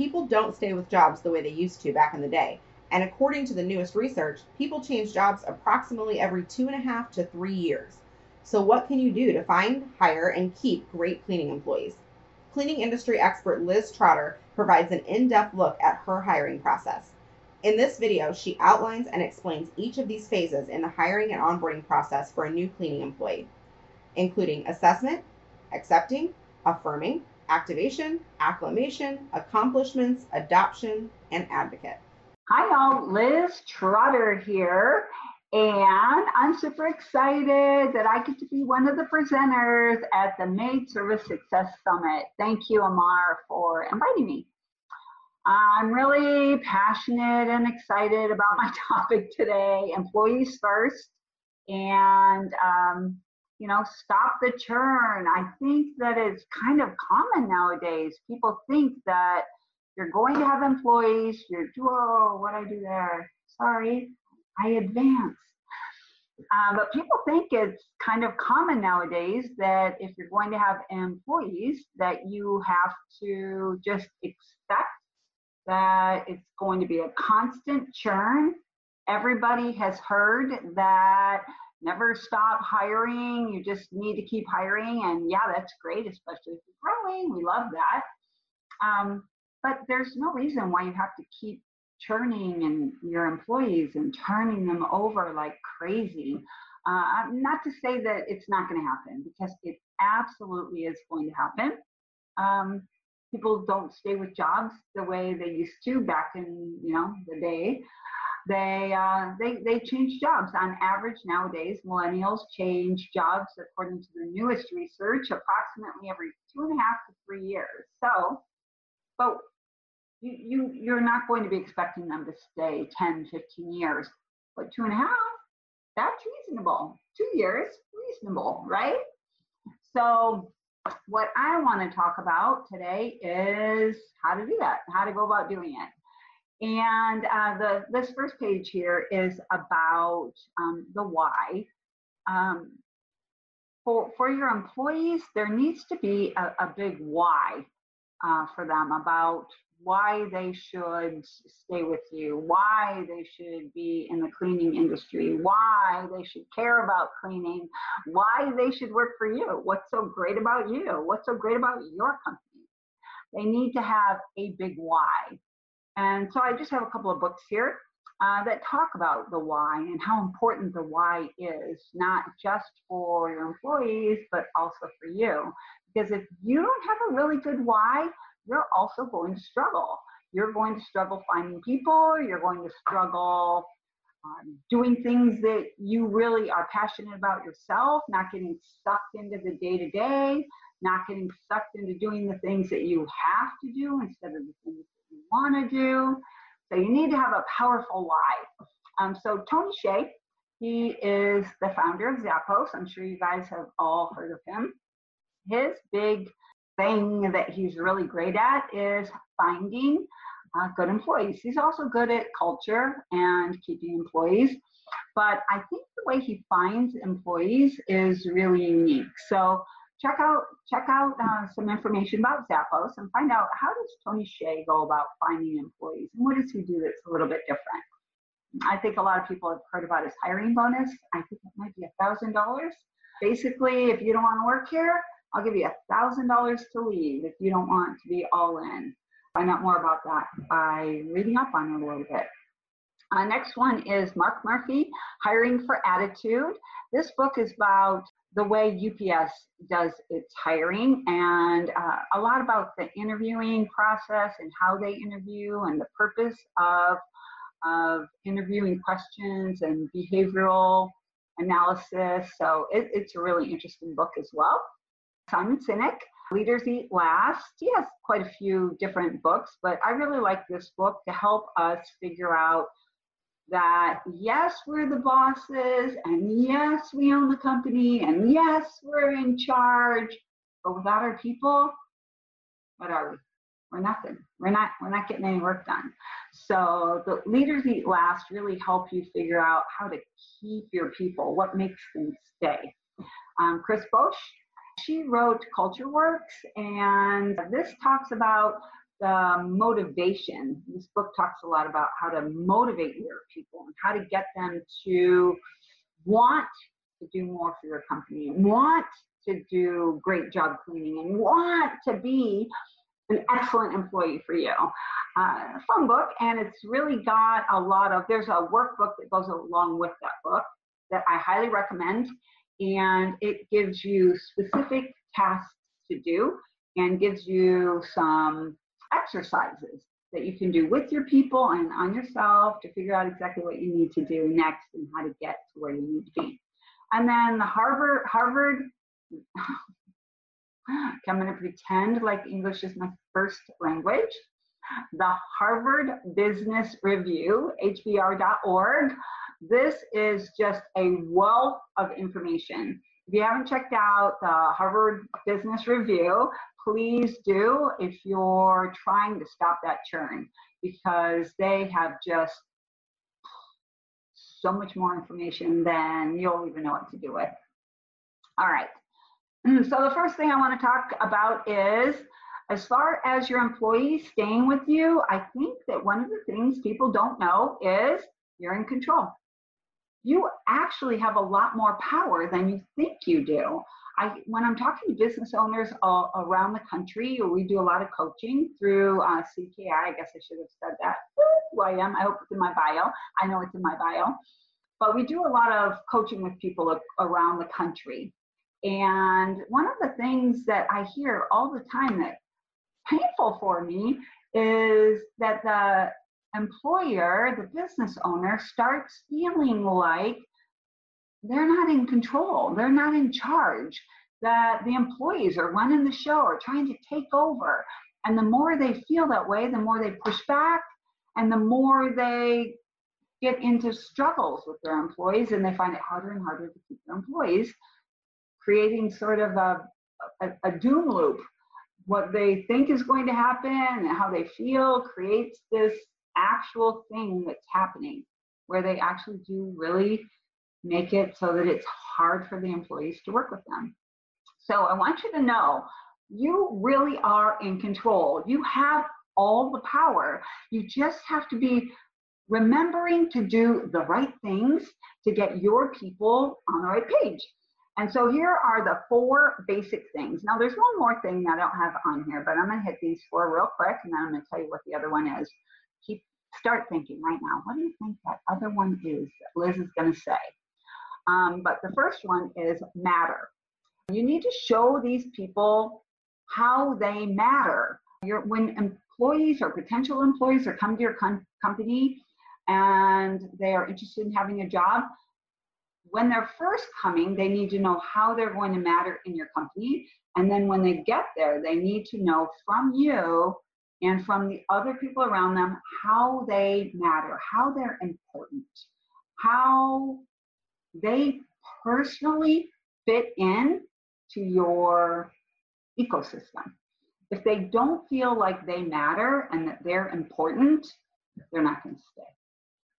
people don't stay with jobs the way they used to back in the day. And according to the newest research, people change jobs approximately every two and a half to three years. So, what can you do to find, hire, and keep great cleaning employees? Cleaning industry expert Liz Trotter provides an in depth look at her hiring process. In this video, she outlines and explains each of these phases in the hiring and onboarding process for a new cleaning employee, including assessment, accepting, affirming, activation, acclimation, accomplishments, adoption, and advocate. Hi, all. Liz Trotter here. And I'm super excited that I get to be one of the presenters at the Maid Service Success Summit. Thank you, Amar, for inviting me. I'm really passionate and excited about my topic today employees first. And um, you know, stop the churn. I think that it's kind of common nowadays. People think that you're going to have employees, you're, whoa, what I do there? Sorry, I advance. Uh, but people think it's kind of common nowadays that if you're going to have employees, that you have to just expect that it's going to be a constant churn. Everybody has heard that never stop hiring. You just need to keep hiring. And yeah, that's great, especially if you're growing. We love that. Um, but there's no reason why you have to keep churning and your employees and turning them over like crazy. Uh, not to say that it's not going to happen because it absolutely is going to happen. Um, people don't stay with jobs the way they used to back in you know the day they uh, they they change jobs on average nowadays. Millennials change jobs according to the newest research approximately every two and a half to three years. So, but you you you're not going to be expecting them to stay 10, 15 years, but two and a half that's reasonable. Two years reasonable, right? So what I want to talk about today is how to do that, how to go about doing it. And uh, the this first page here is about um, the why. Um, for, for your employees, there needs to be a, a big why uh, for them about why they should stay with you, why they should be in the cleaning industry, why they should care about cleaning, why they should work for you, what's so great about you, what's so great about your company. They need to have a big why. And so I just have a couple of books here uh, that talk about the why and how important the why is, not just for your employees, but also for you. Because if you don't have a really good why, you're also going to struggle. You're going to struggle finding people, you're going to struggle um, doing things that you really are passionate about yourself, not getting sucked into the day to day, not getting sucked into doing the things that you have to do instead of the things you want to do. So you need to have a powerful why. Um, so Tony Hsieh, he is the founder of Zappos. I'm sure you guys have all heard of him. His big thing that he's really great at is finding uh, good employees. He's also good at culture and keeping employees. But I think the way he finds employees is really unique. So check out check out uh, some information about Zappos and find out how does Tony Hsieh go about finding employees and what does he do that's a little bit different. I think a lot of people have heard about his hiring bonus. I think it might be a thousand dollars. Basically, if you don't want to work here, I'll give you a thousand dollars to leave if you don't want to be all in. Find out more about that by reading up on it a little bit. Uh, next one is Mark Murphy, Hiring for Attitude. This book is about the way UPS does its hiring and uh, a lot about the interviewing process and how they interview and the purpose of, of interviewing questions and behavioral analysis. So it, it's a really interesting book as well. Simon Sinek, Leaders Eat Last. He has quite a few different books, but I really like this book to help us figure out that yes, we're the bosses, and yes, we own the company, and yes, we're in charge, but without our people, what are we? We're nothing. We're not. We're not getting any work done. So the leaders eat last really help you figure out how to keep your people. What makes them stay? Um, Chris Bosch, she wrote Culture Works, and this talks about motivation. This book talks a lot about how to motivate your people and how to get them to want to do more for your company, want to do great job cleaning, and want to be an excellent employee for you. Uh, fun book, and it's really got a lot of, there's a workbook that goes along with that book that I highly recommend, and it gives you specific tasks to do and gives you some exercises that you can do with your people and on yourself to figure out exactly what you need to do next and how to get to where you need to be. And then the Harvard, Harvard, I'm going to pretend like English is my first language. The Harvard Business Review, hbr.org. This is just a wealth of information. If you haven't checked out the Harvard Business Review, please do if you're trying to stop that churn because they have just so much more information than you'll even know what to do with. All right. Mm, so the first thing I want to talk about is as far as your employees staying with you, I think that one of the things people don't know is you're in control. You actually have a lot more power than you think you do. I, when I'm talking to business owners all around the country, we do a lot of coaching through uh, CKI. I guess I should have said that. Who I am. I hope it's in my bio. I know it's in my bio. But we do a lot of coaching with people around the country. And one of the things that I hear all the time that painful for me is that the employer, the business owner, starts feeling like they're not in control, they're not in charge, that the employees are running the show or trying to take over. And the more they feel that way, the more they push back and the more they get into struggles with their employees and they find it harder and harder to keep their employees, creating sort of a, a, a doom loop. What they think is going to happen and how they feel creates this actual thing that's happening where they actually do really make it so that it's hard for the employees to work with them. So I want you to know you really are in control. You have all the power. You just have to be remembering to do the right things to get your people on the right page. And so here are the four basic things. Now there's one more thing I don't have on here, but I'm gonna hit these four real quick and then I'm gonna tell you what the other one is. Keep start thinking right now. What do you think that other one is that Liz is gonna say? Um, but the first one is matter. You need to show these people how they matter. You're, when employees or potential employees are come to your company and they are interested in having a job, when they're first coming, they need to know how they're going to matter in your company. And then when they get there, they need to know from you and from the other people around them how they matter, how they're important, how they personally fit in to your ecosystem. If they don't feel like they matter and that they're important, they're not going to stay.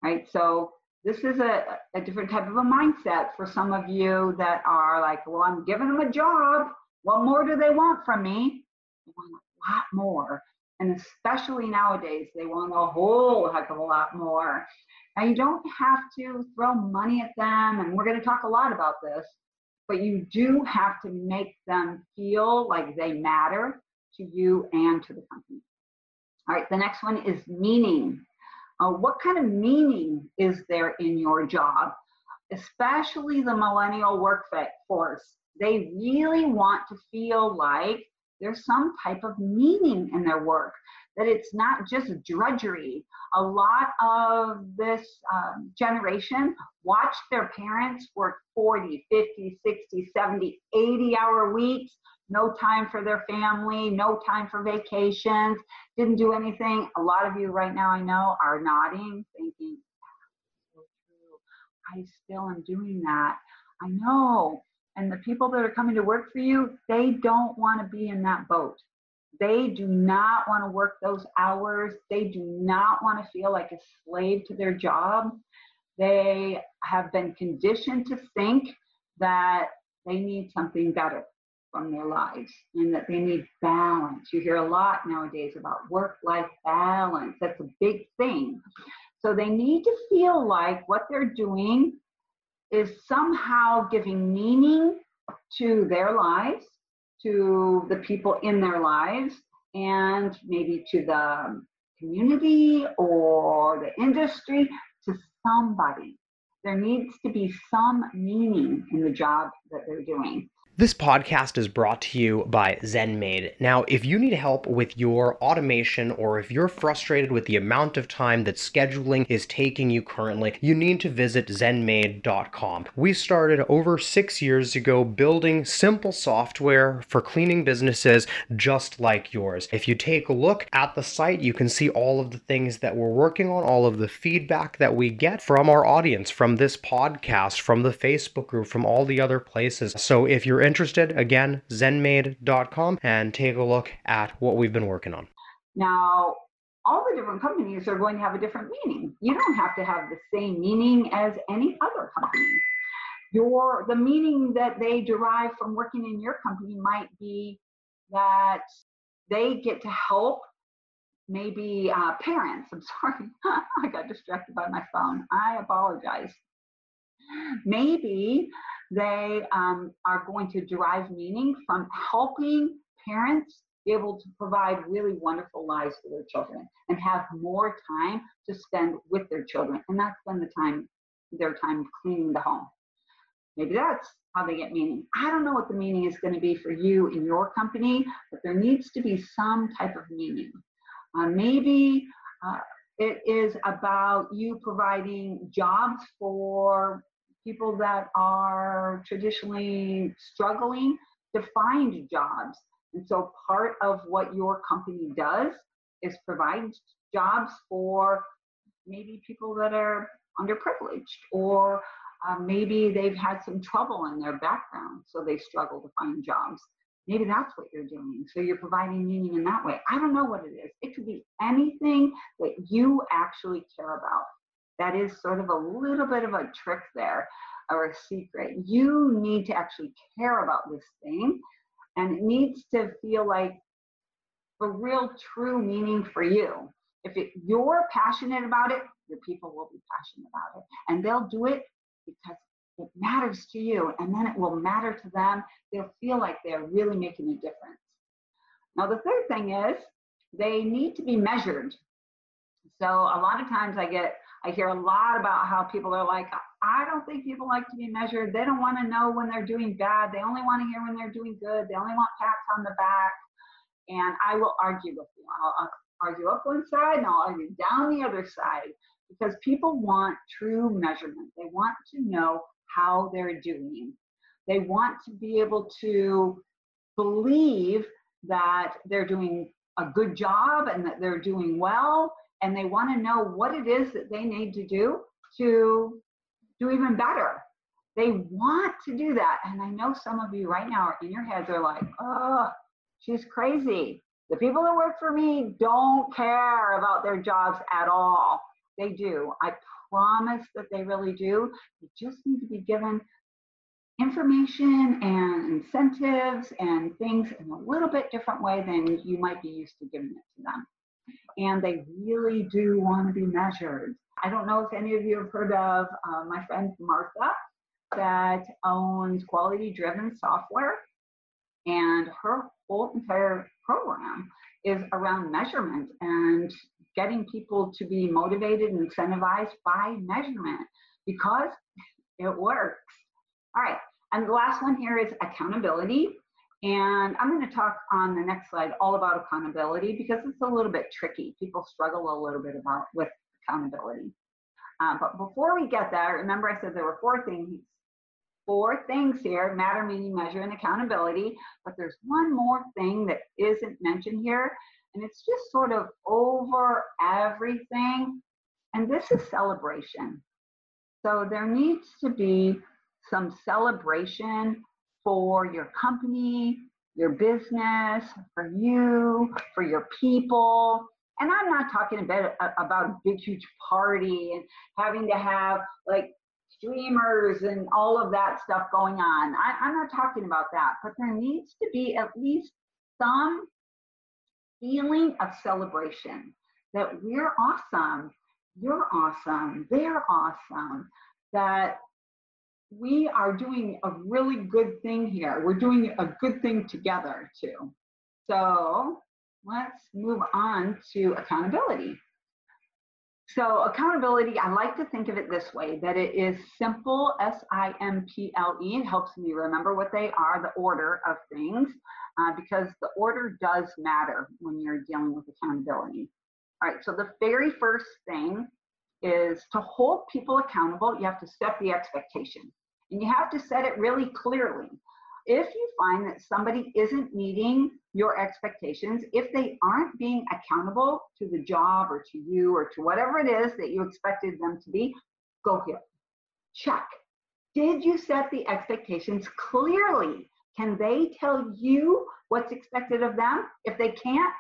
Right? So this is a, a different type of a mindset for some of you that are like, well, I'm giving them a job. What more do they want from me? They want a lot more. And especially nowadays, they want a whole heck of a lot more. Now, you don't have to throw money at them, and we're going to talk a lot about this, but you do have to make them feel like they matter to you and to the company. All right, the next one is meaning. Uh, what kind of meaning is there in your job? Especially the millennial workforce. They really want to feel like there's some type of meaning in their work, that it's not just drudgery. A lot of this um, generation watched their parents work 40, 50, 60, 70, 80 hour weeks, no time for their family, no time for vacations, didn't do anything. A lot of you right now I know are nodding, thinking. I still am doing that. I know and the people that are coming to work for you, they don't want to be in that boat. They do not want to work those hours. They do not want to feel like a slave to their job. They have been conditioned to think that they need something better. from their lives and that they need balance. You hear a lot nowadays about work life balance. That's a big thing. So they need to feel like what they're doing is somehow giving meaning to their lives, to the people in their lives, and maybe to the community or the industry, to somebody. There needs to be some meaning in the job that they're doing. This podcast is brought to you by ZenMaid. Now, if you need help with your automation or if you're frustrated with the amount of time that scheduling is taking you currently, you need to visit zenmaid.com. We started over six years ago building simple software for cleaning businesses just like yours. If you take a look at the site, you can see all of the things that we're working on, all of the feedback that we get from our audience, from this podcast, from the Facebook group, from all the other places. So if you're interested, again, zenmaid.com and take a look at what we've been working on. Now, all the different companies are going to have a different meaning. You don't have to have the same meaning as any other company. Your the meaning that they derive from working in your company might be that they get to help maybe uh, parents. I'm sorry, I got distracted by my phone. I apologize. Maybe they um, are going to derive meaning from helping parents be able to provide really wonderful lives for their children and have more time to spend with their children and not spend the time their time cleaning the home. Maybe that's how they get meaning. I don't know what the meaning is going to be for you in your company, but there needs to be some type of meaning. Uh, maybe uh, it is about you providing jobs for people that are traditionally struggling to find jobs. And so part of what your company does is provide jobs for maybe people that are underprivileged or uh, maybe they've had some trouble in their background, so they struggle to find jobs. Maybe that's what you're doing. So you're providing meaning in that way. I don't know what it is. It could be anything that you actually care about that is sort of a little bit of a trick there or a secret. You need to actually care about this thing and it needs to feel like a real true meaning for you. If it, you're passionate about it, your people will be passionate about it and they'll do it because it matters to you and then it will matter to them. They'll feel like they're really making a difference. Now, the third thing is they need to be measured. So, a lot of times I get I hear a lot about how people are like, I don't think people like to be measured. They don't want to know when they're doing bad. They only want to hear when they're doing good. They only want pats on the back. And I will argue with you. I'll, I'll argue up one side and I'll argue down the other side because people want true measurement. They want to know how they're doing. They want to be able to believe that they're doing a good job and that they're doing well and they want to know what it is that they need to do to do even better. They want to do that. And I know some of you right now are in your heads are like, oh, she's crazy. The people that work for me don't care about their jobs at all. They do. I promise that they really do. You just need to be given information and incentives and things in a little bit different way than you might be used to giving it to them and they really do want to be measured. I don't know if any of you have heard of uh, my friend Martha that owns Quality Driven Software, and her whole entire program is around measurement and getting people to be motivated and incentivized by measurement because it works. All right, and the last one here is accountability. And I'm going to talk on the next slide all about accountability because it's a little bit tricky. People struggle a little bit about with accountability. Um, but before we get there, remember I said there were four things, four things here, matter, meaning, measure, and accountability. But there's one more thing that isn't mentioned here, and it's just sort of over everything. And this is celebration. So there needs to be some celebration for your company, your business, for you, for your people. And I'm not talking about, about a big, huge party and having to have like streamers and all of that stuff going on. I, I'm not talking about that, but there needs to be at least some feeling of celebration that we're awesome, you're awesome, they're awesome, that we are doing a really good thing here. We're doing a good thing together too. So let's move on to accountability. So accountability, I like to think of it this way, that it is simple, S-I-M-P-L-E. It helps me remember what they are, the order of things, uh, because the order does matter when you're dealing with accountability. All right, so the very first thing is to hold people accountable, you have to set the expectation. And you have to set it really clearly. If you find that somebody isn't meeting your expectations, if they aren't being accountable to the job or to you or to whatever it is that you expected them to be, go here. Check. Did you set the expectations clearly? Can they tell you what's expected of them? If they can't,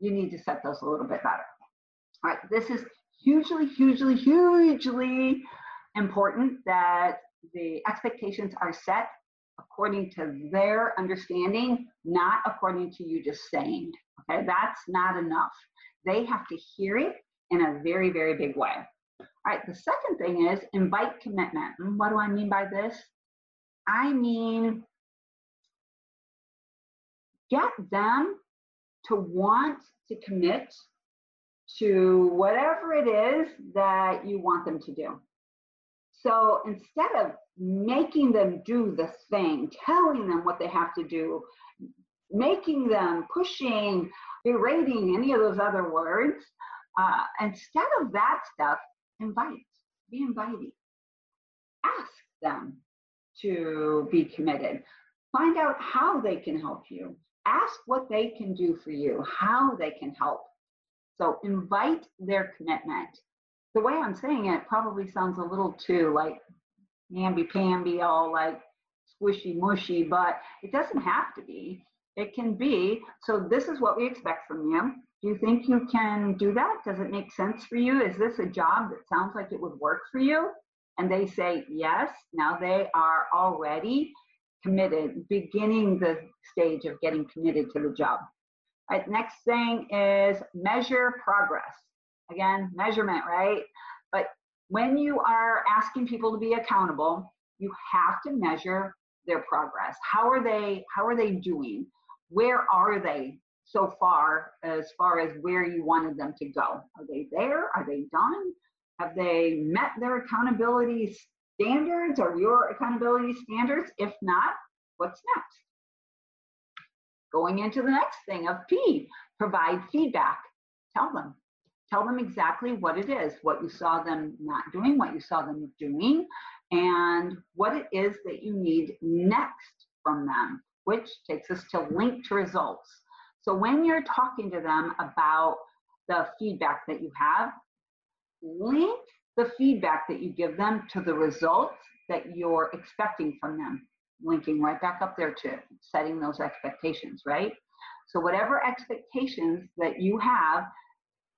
you need to set those a little bit better. All right, this is hugely, hugely, hugely important that the expectations are set according to their understanding, not according to you just saying. Okay, that's not enough. They have to hear it in a very, very big way. All right, the second thing is invite commitment. And what do I mean by this? I mean, get them to want to commit to whatever it is that you want them to do. So instead of making them do the thing, telling them what they have to do, making them, pushing, berating, any of those other words, uh, instead of that stuff, invite, be inviting. Ask them to be committed. Find out how they can help you. Ask what they can do for you, how they can help. So invite their commitment the way I'm saying it probably sounds a little too like namby-pamby, all like squishy mushy, but it doesn't have to be. It can be, so this is what we expect from you. Do you think you can do that? Does it make sense for you? Is this a job that sounds like it would work for you? And they say yes. Now they are already committed, beginning the stage of getting committed to the job. All right, next thing is measure progress again, measurement, right? But when you are asking people to be accountable, you have to measure their progress. How are they, how are they doing? Where are they so far as far as where you wanted them to go? Are they there? Are they done? Have they met their accountability standards or your accountability standards? If not, what's next? Going into the next thing of P, provide feedback. Tell them, Tell them exactly what it is, what you saw them not doing, what you saw them doing, and what it is that you need next from them, which takes us to link to results. So when you're talking to them about the feedback that you have, link the feedback that you give them to the results that you're expecting from them. Linking right back up there to setting those expectations, right? So whatever expectations that you have,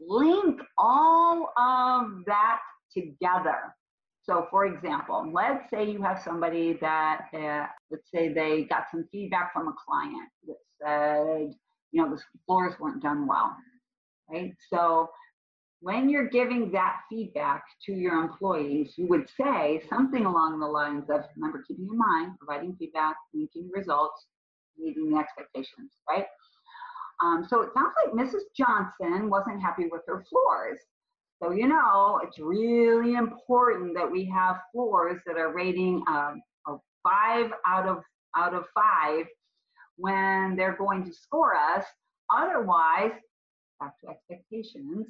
link all of that together. So for example, let's say you have somebody that, uh, let's say they got some feedback from a client that said, you know, the floors weren't done well, right? So when you're giving that feedback to your employees, you would say something along the lines of, remember, keeping in mind, providing feedback, linking results, meeting the expectations, right? Um, so it sounds like Mrs. Johnson wasn't happy with her floors. So, you know, it's really important that we have floors that are rating um, a five out of, out of five when they're going to score us. Otherwise, back to expectations,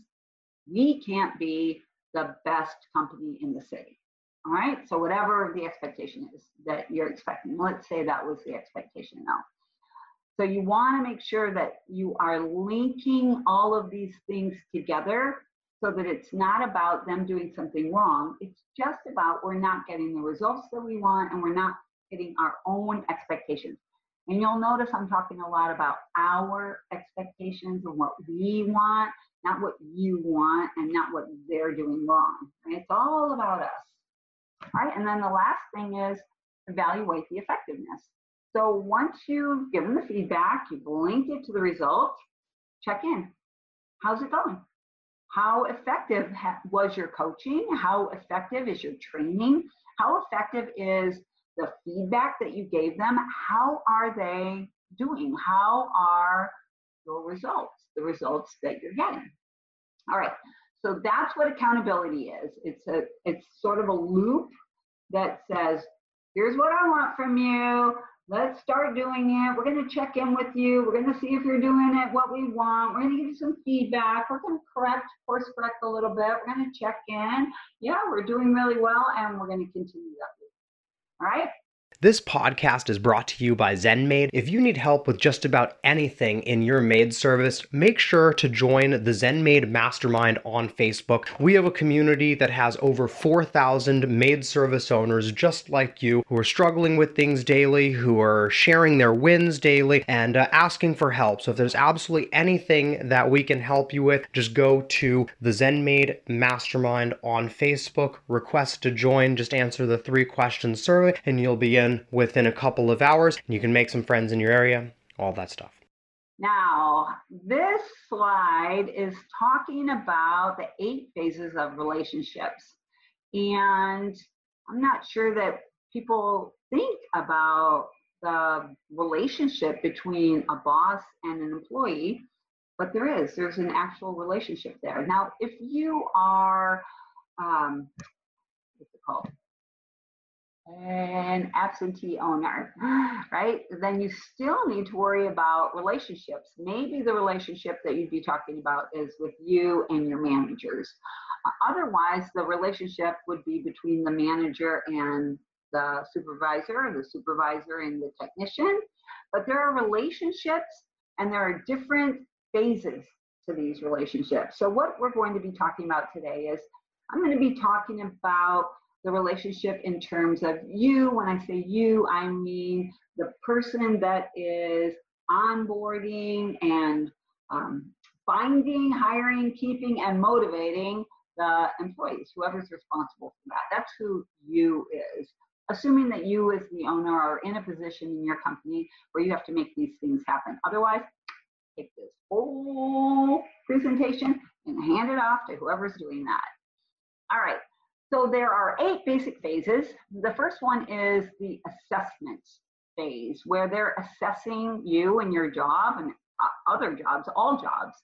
we can't be the best company in the city. All right, so whatever the expectation is that you're expecting, let's say that was the expectation now. So you want to make sure that you are linking all of these things together so that it's not about them doing something wrong. It's just about we're not getting the results that we want and we're not hitting our own expectations. And you'll notice I'm talking a lot about our expectations and what we want, not what you want and not what they're doing wrong. Right? It's all about us. right? And then the last thing is evaluate the effectiveness. So once you've given the feedback, you've linked it to the results, check in. How's it going? How effective was your coaching? How effective is your training? How effective is the feedback that you gave them? How are they doing? How are your results, the results that you're getting? All right, so that's what accountability is. It's a it's sort of a loop that says, here's what I want from you. Let's start doing it. We're going to check in with you. We're going to see if you're doing it what we want. We're going to give you some feedback. We're going to correct, course correct a little bit. We're going to check in. Yeah, we're doing really well, and we're going to continue that. All right. This podcast is brought to you by ZenMaid. If you need help with just about anything in your maid service, make sure to join the ZenMaid Mastermind on Facebook. We have a community that has over 4,000 maid service owners just like you who are struggling with things daily, who are sharing their wins daily, and uh, asking for help. So if there's absolutely anything that we can help you with, just go to the ZenMaid Mastermind on Facebook, request to join, just answer the three questions survey, and you'll be in within a couple of hours. You can make some friends in your area, all that stuff. Now, this slide is talking about the eight phases of relationships. And I'm not sure that people think about the relationship between a boss and an employee, but there is. There's an actual relationship there. Now, if you are, um, what's it called? An absentee owner, right? Then you still need to worry about relationships. Maybe the relationship that you'd be talking about is with you and your managers. Otherwise, the relationship would be between the manager and the supervisor, or the supervisor and the technician. But there are relationships and there are different phases to these relationships. So, what we're going to be talking about today is I'm going to be talking about the relationship in terms of you. When I say you, I mean the person that is onboarding and um, finding, hiring, keeping, and motivating the employees, whoever's responsible for that. That's who you is. Assuming that you, as the owner, are in a position in your company where you have to make these things happen. Otherwise, take this whole presentation and hand it off to whoever's doing that. All right, so there are eight basic phases. The first one is the assessment phase, where they're assessing you and your job and uh, other jobs, all jobs.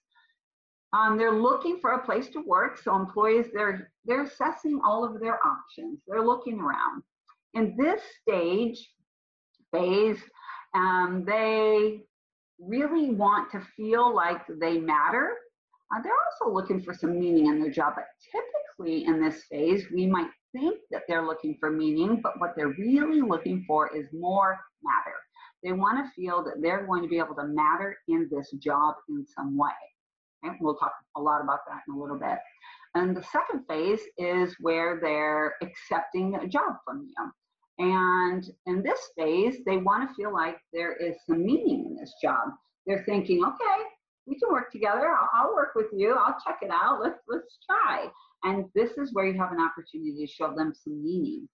Um, they're looking for a place to work. So employees, they're they're assessing all of their options. They're looking around. In this stage phase, um, they really want to feel like they matter. Uh, they're also looking for some meaning in their job, but typically in this phase, we might think that they're looking for meaning, but what they're really looking for is more matter. They want to feel that they're going to be able to matter in this job in some way. We'll talk a lot about that in a little bit. And the second phase is where they're accepting a job from you. And in this phase, they want to feel like there is some meaning in this job. They're thinking, okay, we can work together. I'll, I'll work with you. I'll check it out. Let's let's try. And this is where you have an opportunity to show them some meaning.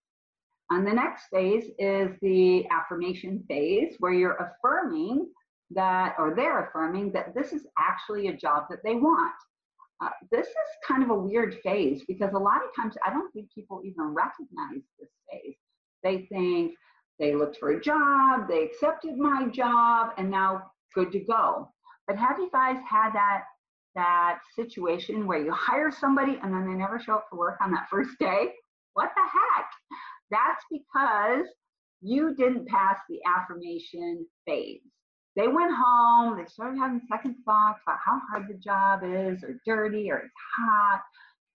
And the next phase is the affirmation phase, where you're affirming that, or they're affirming that this is actually a job that they want. Uh, this is kind of a weird phase because a lot of times I don't think people even recognize this phase. They think they looked for a job, they accepted my job, and now good to go. But have you guys had that that situation where you hire somebody and then they never show up for work on that first day? What the heck? That's because you didn't pass the affirmation phase. They went home, they started having second thoughts about how hard the job is, or dirty, or it's hot.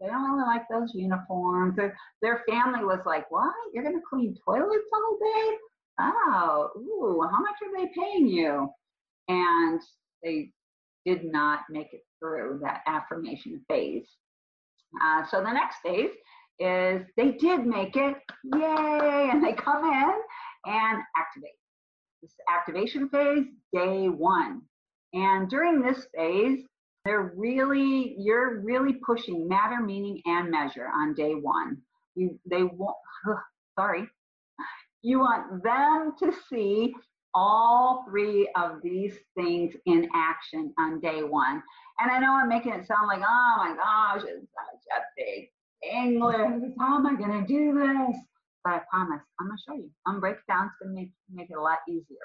They don't really like those uniforms. Their, their family was like, What? You're going to clean toilets all day? Oh, ooh, how much are they paying you? And they did not make it through that affirmation phase. Uh, so the next phase is they did make it, yay, and they come in and activate. This activation phase, day one. And during this phase, they're really, you're really pushing matter, meaning, and measure on day one. You, they want, ugh, sorry, you want them to see all three of these things in action on day one. And I know I'm making it sound like, oh my gosh, it's such a big English. How am I going to do this? But I promise, I'm going to show you. I'm break it down. It's going to make, make it a lot easier.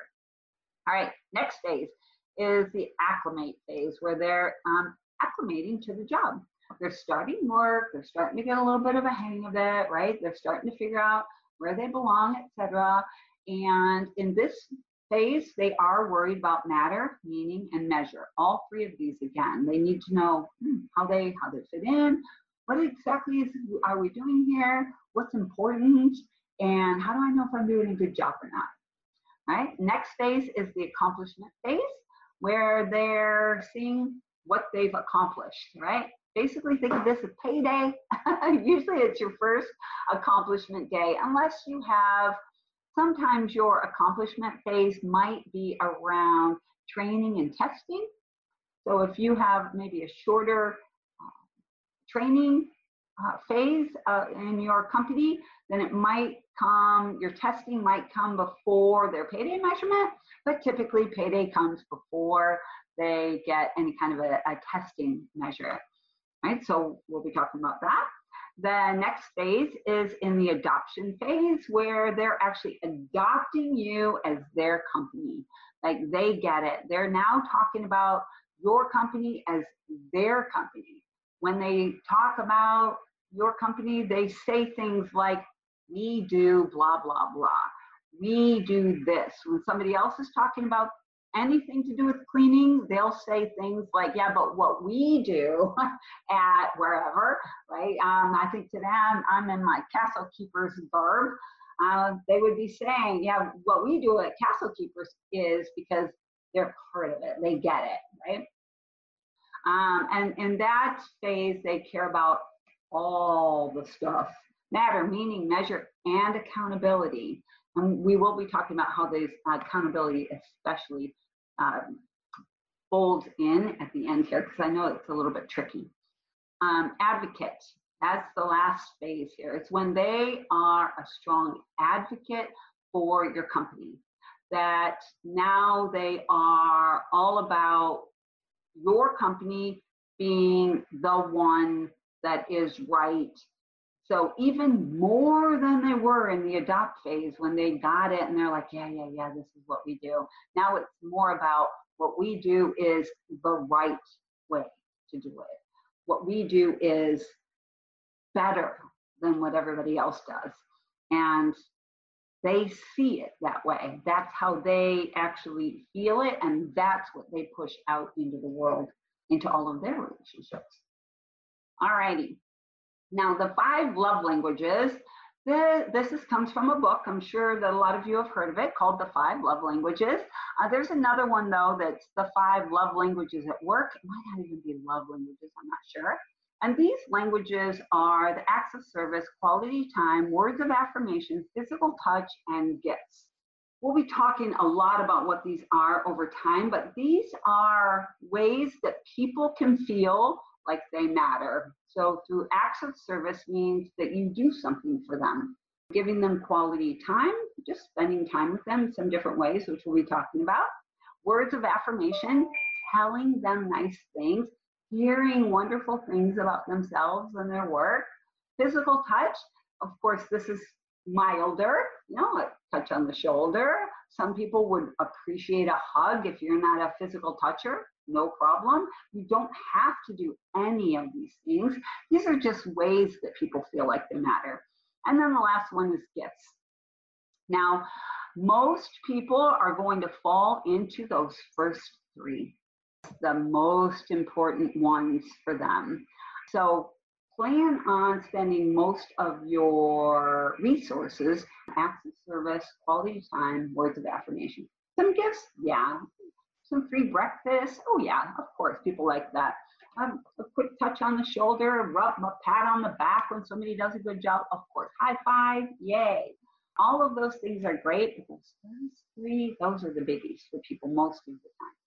All right, next phase is the acclimate phase where they're um, acclimating to the job. They're starting work, they're starting to get a little bit of a hang of it, right? They're starting to figure out where they belong, etc. And in this phase, they are worried about matter, meaning, and measure. All three of these again. They need to know hmm, how they how they fit in, what exactly is are we doing here, what's important, and how do I know if I'm doing a good job or not? All right. Next phase is the accomplishment phase, where they're seeing what they've accomplished, right? Basically, think of this as payday. Usually, it's your first accomplishment day, unless you have sometimes your accomplishment phase might be around training and testing. So, if you have maybe a shorter uh, training uh, phase uh, in your company, then it might come, your testing might come before their payday measurement, but typically payday comes before they get any kind of a, a testing measure, right? So we'll be talking about that. The next phase is in the adoption phase where they're actually adopting you as their company. Like they get it. They're now talking about your company as their company. When they talk about your company, they say things like, we do blah, blah, blah. We do this. When somebody else is talking about anything to do with cleaning, they'll say things like, yeah, but what we do at wherever, right? Um, I think to I'm, I'm in my castle keeper's garb. Uh, they would be saying, yeah, what we do at castle keepers is because they're part of it. They get it, right? Um, and in that phase, they care about all the stuff matter, meaning, measure, and accountability. And we will be talking about how these accountability especially um, folds in at the end here, because I know it's a little bit tricky. Um, advocate, that's the last phase here. It's when they are a strong advocate for your company, that now they are all about your company being the one that is right so even more than they were in the adopt phase when they got it and they're like, yeah, yeah, yeah, this is what we do. Now it's more about what we do is the right way to do it. What we do is better than what everybody else does. And they see it that way. That's how they actually feel it. And that's what they push out into the world, into all of their relationships. All righty. Now, the five love languages, the, this is, comes from a book. I'm sure that a lot of you have heard of it called The Five Love Languages. Uh, there's another one, though, that's The Five Love Languages at Work. It might not even be love languages, I'm not sure. And these languages are the acts of service, quality time, words of affirmation, physical touch, and gifts. We'll be talking a lot about what these are over time, but these are ways that people can feel like they matter. So through acts of service means that you do something for them, giving them quality time, just spending time with them some different ways, which we'll be talking about. Words of affirmation, telling them nice things, hearing wonderful things about themselves and their work. Physical touch, of course, this is milder, you know, a touch on the shoulder. Some people would appreciate a hug if you're not a physical toucher no problem. You don't have to do any of these things. These are just ways that people feel like they matter. And then the last one is gifts. Now, most people are going to fall into those first three, the most important ones for them. So plan on spending most of your resources, acts of service, quality time, words of affirmation. Some gifts, yeah, some free breakfast. Oh yeah, of course, people like that. Um, a quick touch on the shoulder, rub, a pat on the back when somebody does a good job. Of course, high five, yay. All of those things are great, but those three, those are the biggies for people most of the time.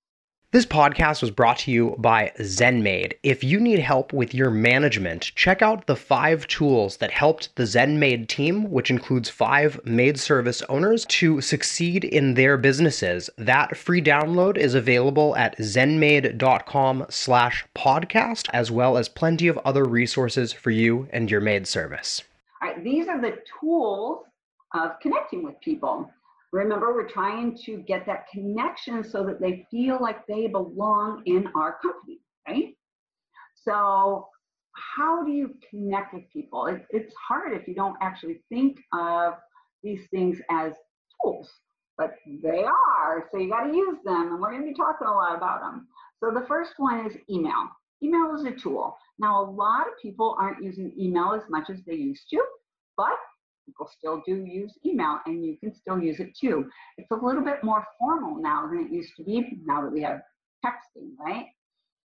This podcast was brought to you by ZenMaid. If you need help with your management, check out the five tools that helped the ZenMaid team, which includes five maid service owners, to succeed in their businesses. That free download is available at zenmaid.com slash podcast, as well as plenty of other resources for you and your maid service. All right, these are the tools of connecting with people. Remember, we're trying to get that connection so that they feel like they belong in our company, right? So, how do you connect with people? It, it's hard if you don't actually think of these things as tools, but they are. So, you got to use them, and we're going to be talking a lot about them. So, the first one is email. Email is a tool. Now, a lot of people aren't using email as much as they used to, but people still do use email and you can still use it too. It's a little bit more formal now than it used to be now that we have texting, right?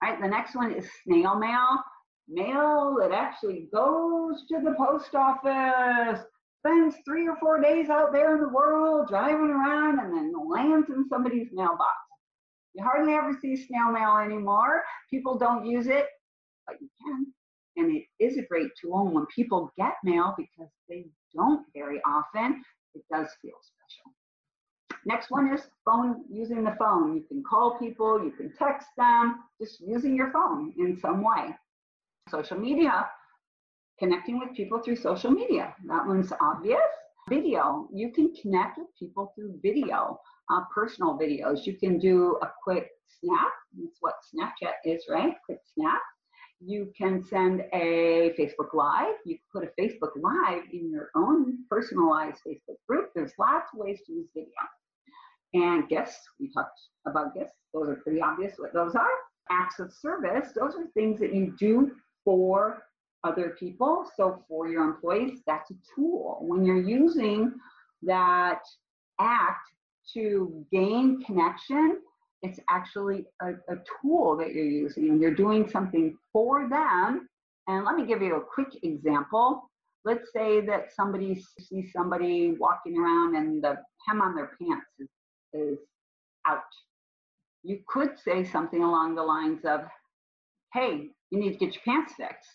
All right, the next one is snail mail. Mail that actually goes to the post office, spends three or four days out there in the world driving around and then lands in somebody's mailbox. You hardly ever see snail mail anymore. People don't use it, but you can. And it is a great tool. When people get mail because they don't very often, it does feel special. Next one is phone, using the phone. You can call people, you can text them, just using your phone in some way. Social media, connecting with people through social media. That one's obvious. Video, you can connect with people through video, uh, personal videos. You can do a quick snap. That's what Snapchat is, right? Quick snap you can send a Facebook Live. You can put a Facebook Live in your own personalized Facebook group. There's lots of ways to use video. And guests, we talked about guests. Those are pretty obvious what those are. Acts of service, those are things that you do for other people. So for your employees, that's a tool. When you're using that act to gain connection, it's actually a, a tool that you're using and you're doing something for them. And let me give you a quick example. Let's say that somebody sees somebody walking around and the hem on their pants is, is out. You could say something along the lines of, hey, you need to get your pants fixed.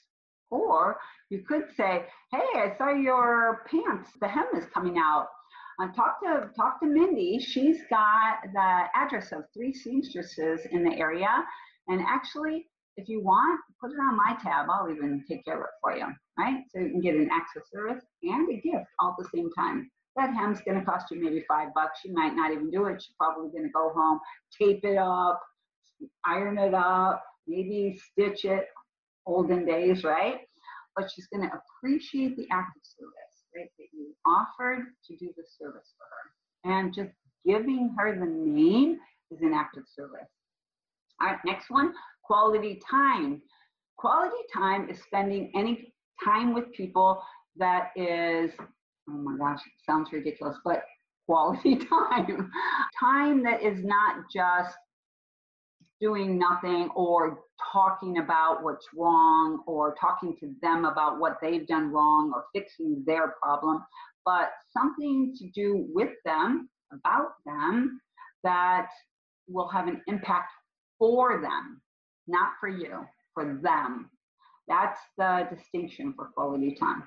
Or you could say, hey, I saw your pants, the hem is coming out. Talk to talk to Mindy. She's got the address of three seamstresses in the area, and actually, if you want, put it on my tab. I'll even take care of it for you, right? So you can get an access service and a gift all at the same time. That hem's going to cost you maybe five bucks. You might not even do it. She's probably going to go home, tape it up, iron it up, maybe stitch it. Olden days, right? But she's going to appreciate the of service right, that you offered to do the service for her. And just giving her the name is an act of service. All right, next one, quality time. Quality time is spending any time with people that is, oh my gosh, sounds ridiculous, but quality time. time that is not just doing nothing or talking about what's wrong or talking to them about what they've done wrong or fixing their problem, but something to do with them, about them, that will have an impact for them, not for you, for them. That's the distinction for quality time.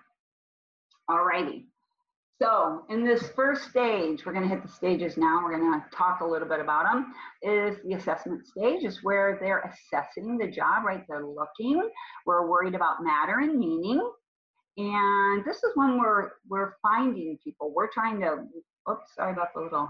Alrighty. So in this first stage, we're going to hit the stages now. We're going to talk a little bit about them. Is the assessment stage is where they're assessing the job, right? They're looking. We're worried about matter and meaning. And this is when we're we're finding people. We're trying to. Oops, sorry about the little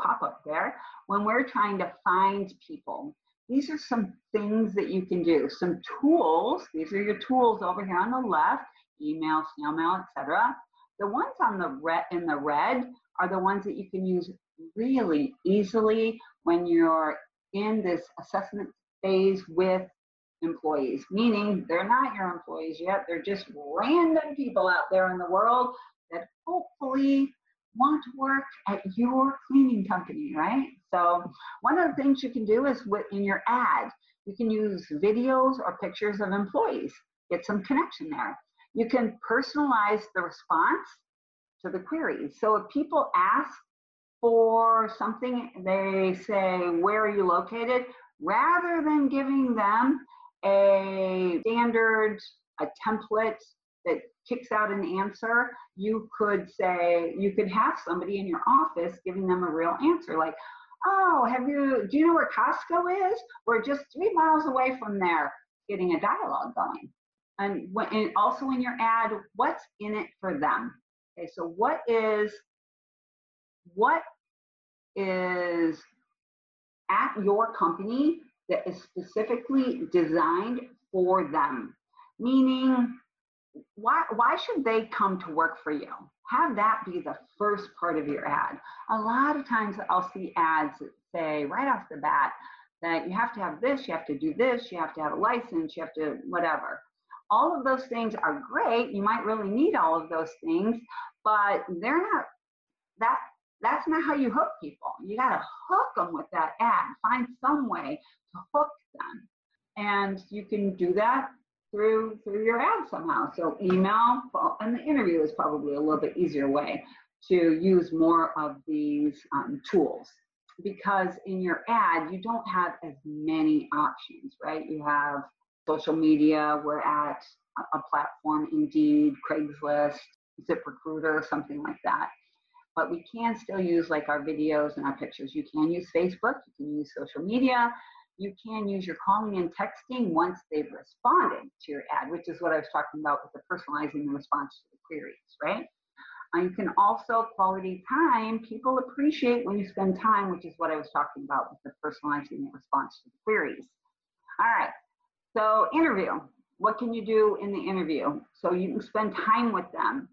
pop up there. When we're trying to find people, these are some things that you can do. Some tools. These are your tools over here on the left: email, snail mail, etc the ones on the red in the red are the ones that you can use really easily when you're in this assessment phase with employees, meaning they're not your employees yet. They're just random people out there in the world that hopefully want to work at your cleaning company, right? So one of the things you can do is in your ad, you can use videos or pictures of employees, get some connection there. You can personalize the response to the queries. So if people ask for something, they say, where are you located? rather than giving them a standard, a template that kicks out an answer, you could say, you could have somebody in your office giving them a real answer like, oh, have you, do you know where Costco is? We're just three miles away from there, getting a dialogue going. And, and also in your ad, what's in it for them? Okay, so what is, what is at your company that is specifically designed for them? Meaning, why, why should they come to work for you? Have that be the first part of your ad. A lot of times I'll see ads that say right off the bat that you have to have this, you have to do this, you have to have a license, you have to whatever. All of those things are great. You might really need all of those things, but they're not that that's not how you hook people. You got to hook them with that ad. Find some way to hook them. And you can do that through through your ad somehow. So email and the interview is probably a little bit easier way to use more of these um, tools because in your ad you don't have as many options, right? You have social media. We're at a platform, Indeed, Craigslist, ZipRecruiter, something like that. But we can still use like our videos and our pictures. You can use Facebook, you can use social media, you can use your calling and texting once they've responded to your ad, which is what I was talking about with the personalizing the response to the queries, right? You can also quality time. People appreciate when you spend time, which is what I was talking about with the personalizing the response to the queries. All right, so interview. What can you do in the interview? So you can spend time with them.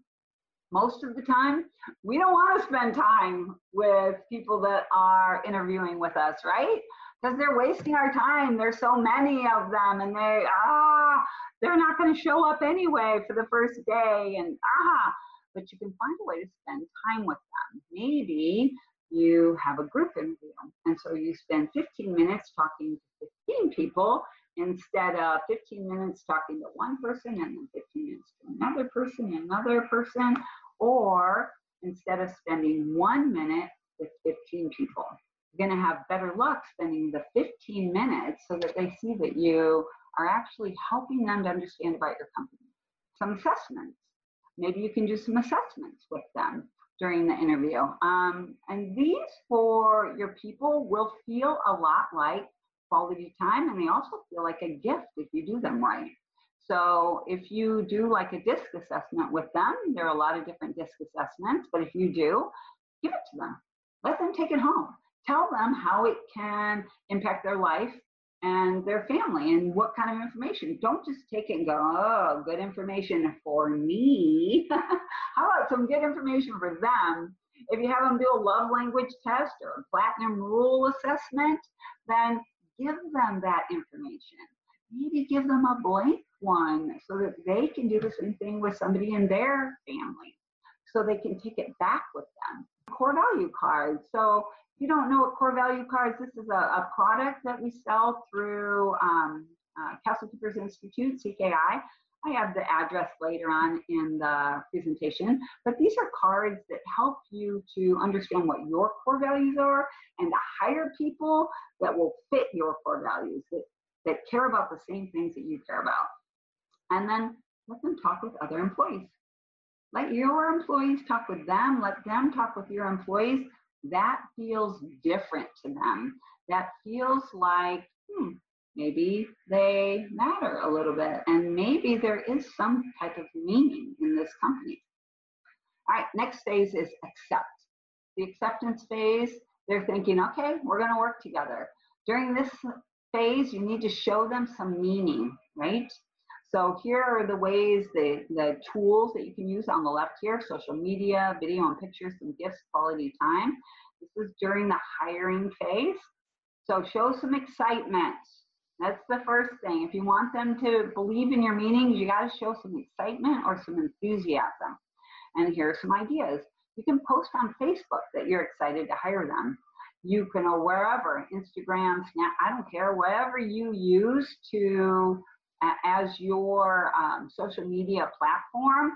Most of the time, we don't want to spend time with people that are interviewing with us, right? because they're wasting our time. There's so many of them, and they ah, they're not going to show up anyway for the first day, and ah. But you can find a way to spend time with them. Maybe you have a group interview, and so you spend 15 minutes talking to 15 people instead of 15 minutes talking to one person and then 15 minutes to another person, another person, or instead of spending one minute with 15 people You're going to have better luck spending the 15 minutes so that they see that you are actually helping them to understand about your company. Some assessments. Maybe you can do some assessments with them during the interview. Um, and these for your people will feel a lot like quality time and they also feel like a gift if you do them right. So if you do like a disc assessment with them, there are a lot of different disc assessments, but if you do, give it to them. Let them take it home tell them how it can impact their life and their family and what kind of information. Don't just take it and go, oh, good information for me. how about some good information for them? If you have them do a love language test or a platinum rule assessment, then give them that information. Maybe give them a blank one so that they can do the same thing with somebody in their family so they can take it back with them. Core value cards. So if you don't know what core value cards, this is a, a product that we sell through um, uh, Castle Keepers Institute, CKI. I have the address later on in the presentation, but these are cards that help you to understand what your core values are and to hire people that will fit your core values, that, that care about the same things that you care about. And then let them talk with other employees. Let your employees talk with them, let them talk with your employees that feels different to them. That feels like, hmm, maybe they matter a little bit, and maybe there is some type of meaning in this company. All right, next phase is accept. The acceptance phase, they're thinking, okay, we're going to work together. During this phase, you need to show them some meaning, right? So here are the ways, the, the tools that you can use on the left here, social media, video and pictures, some gifts, quality time. This is during the hiring phase. So show some excitement. That's the first thing. If you want them to believe in your meetings, you got to show some excitement or some enthusiasm. And here are some ideas. You can post on Facebook that you're excited to hire them. You can, or wherever, Instagram, Snap, I don't care, whatever you use to as your um, social media platform,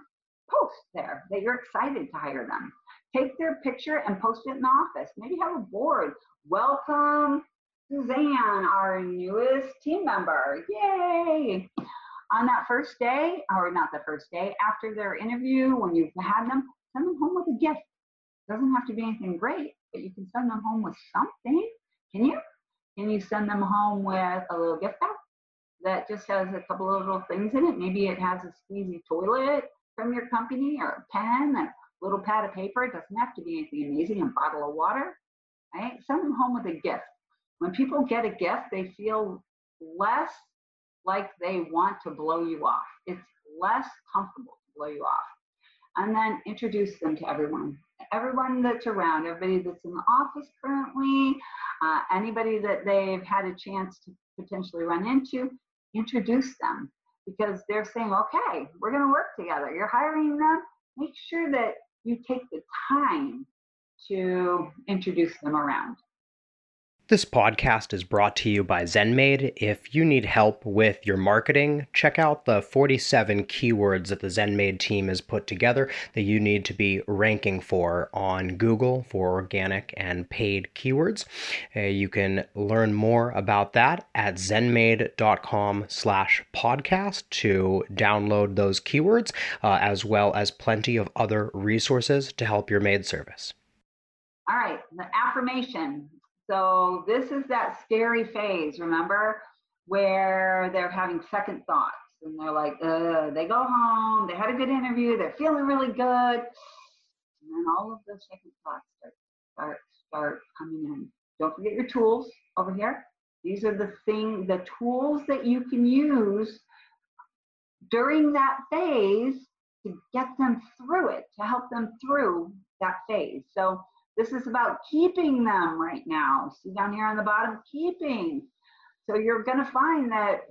post there that you're excited to hire them. Take their picture and post it in the office. Maybe have a board. Welcome Suzanne, our newest team member. Yay! On that first day, or not the first day, after their interview, when you've had them, send them home with a gift. Doesn't have to be anything great, but you can send them home with something. Can you? Can you send them home with a little gift bag that just has a couple of little things in it? Maybe it has a squeezy toilet from your company or a pen, a little pad of paper. It doesn't have to be anything amazing, a bottle of water, right? Send them home with a gift. When people get a gift, they feel less like they want to blow you off. It's less comfortable to blow you off. And then introduce them to everyone. Everyone that's around, everybody that's in the office currently, uh, anybody that they've had a chance to potentially run into, introduce them because they're saying, okay, we're going to work together. You're hiring them. Make sure that you take the time to introduce them around. This podcast is brought to you by ZenMaid. If you need help with your marketing, check out the 47 keywords that the ZenMaid team has put together that you need to be ranking for on Google for organic and paid keywords. Uh, you can learn more about that at zenmaid.com slash podcast to download those keywords, uh, as well as plenty of other resources to help your maid service. All right, the affirmation so this is that scary phase, remember, where they're having second thoughts and they're like, they go home, they had a good interview, they're feeling really good. And then all of those second thoughts start, start, start coming in. Don't forget your tools over here. These are the thing, the tools that you can use during that phase to get them through it, to help them through that phase. So this is about keeping them right now. See down here on the bottom, keeping. So you're going to find that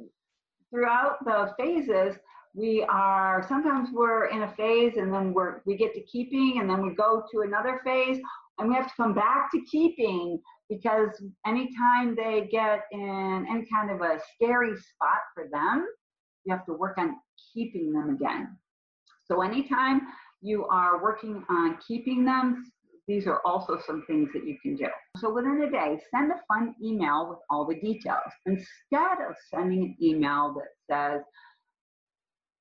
throughout the phases, we are sometimes we're in a phase and then we're we get to keeping and then we go to another phase and we have to come back to keeping because anytime they get in any kind of a scary spot for them, you have to work on keeping them again. So anytime you are working on keeping them, these are also some things that you can do. So within a day, send a fun email with all the details instead of sending an email that says,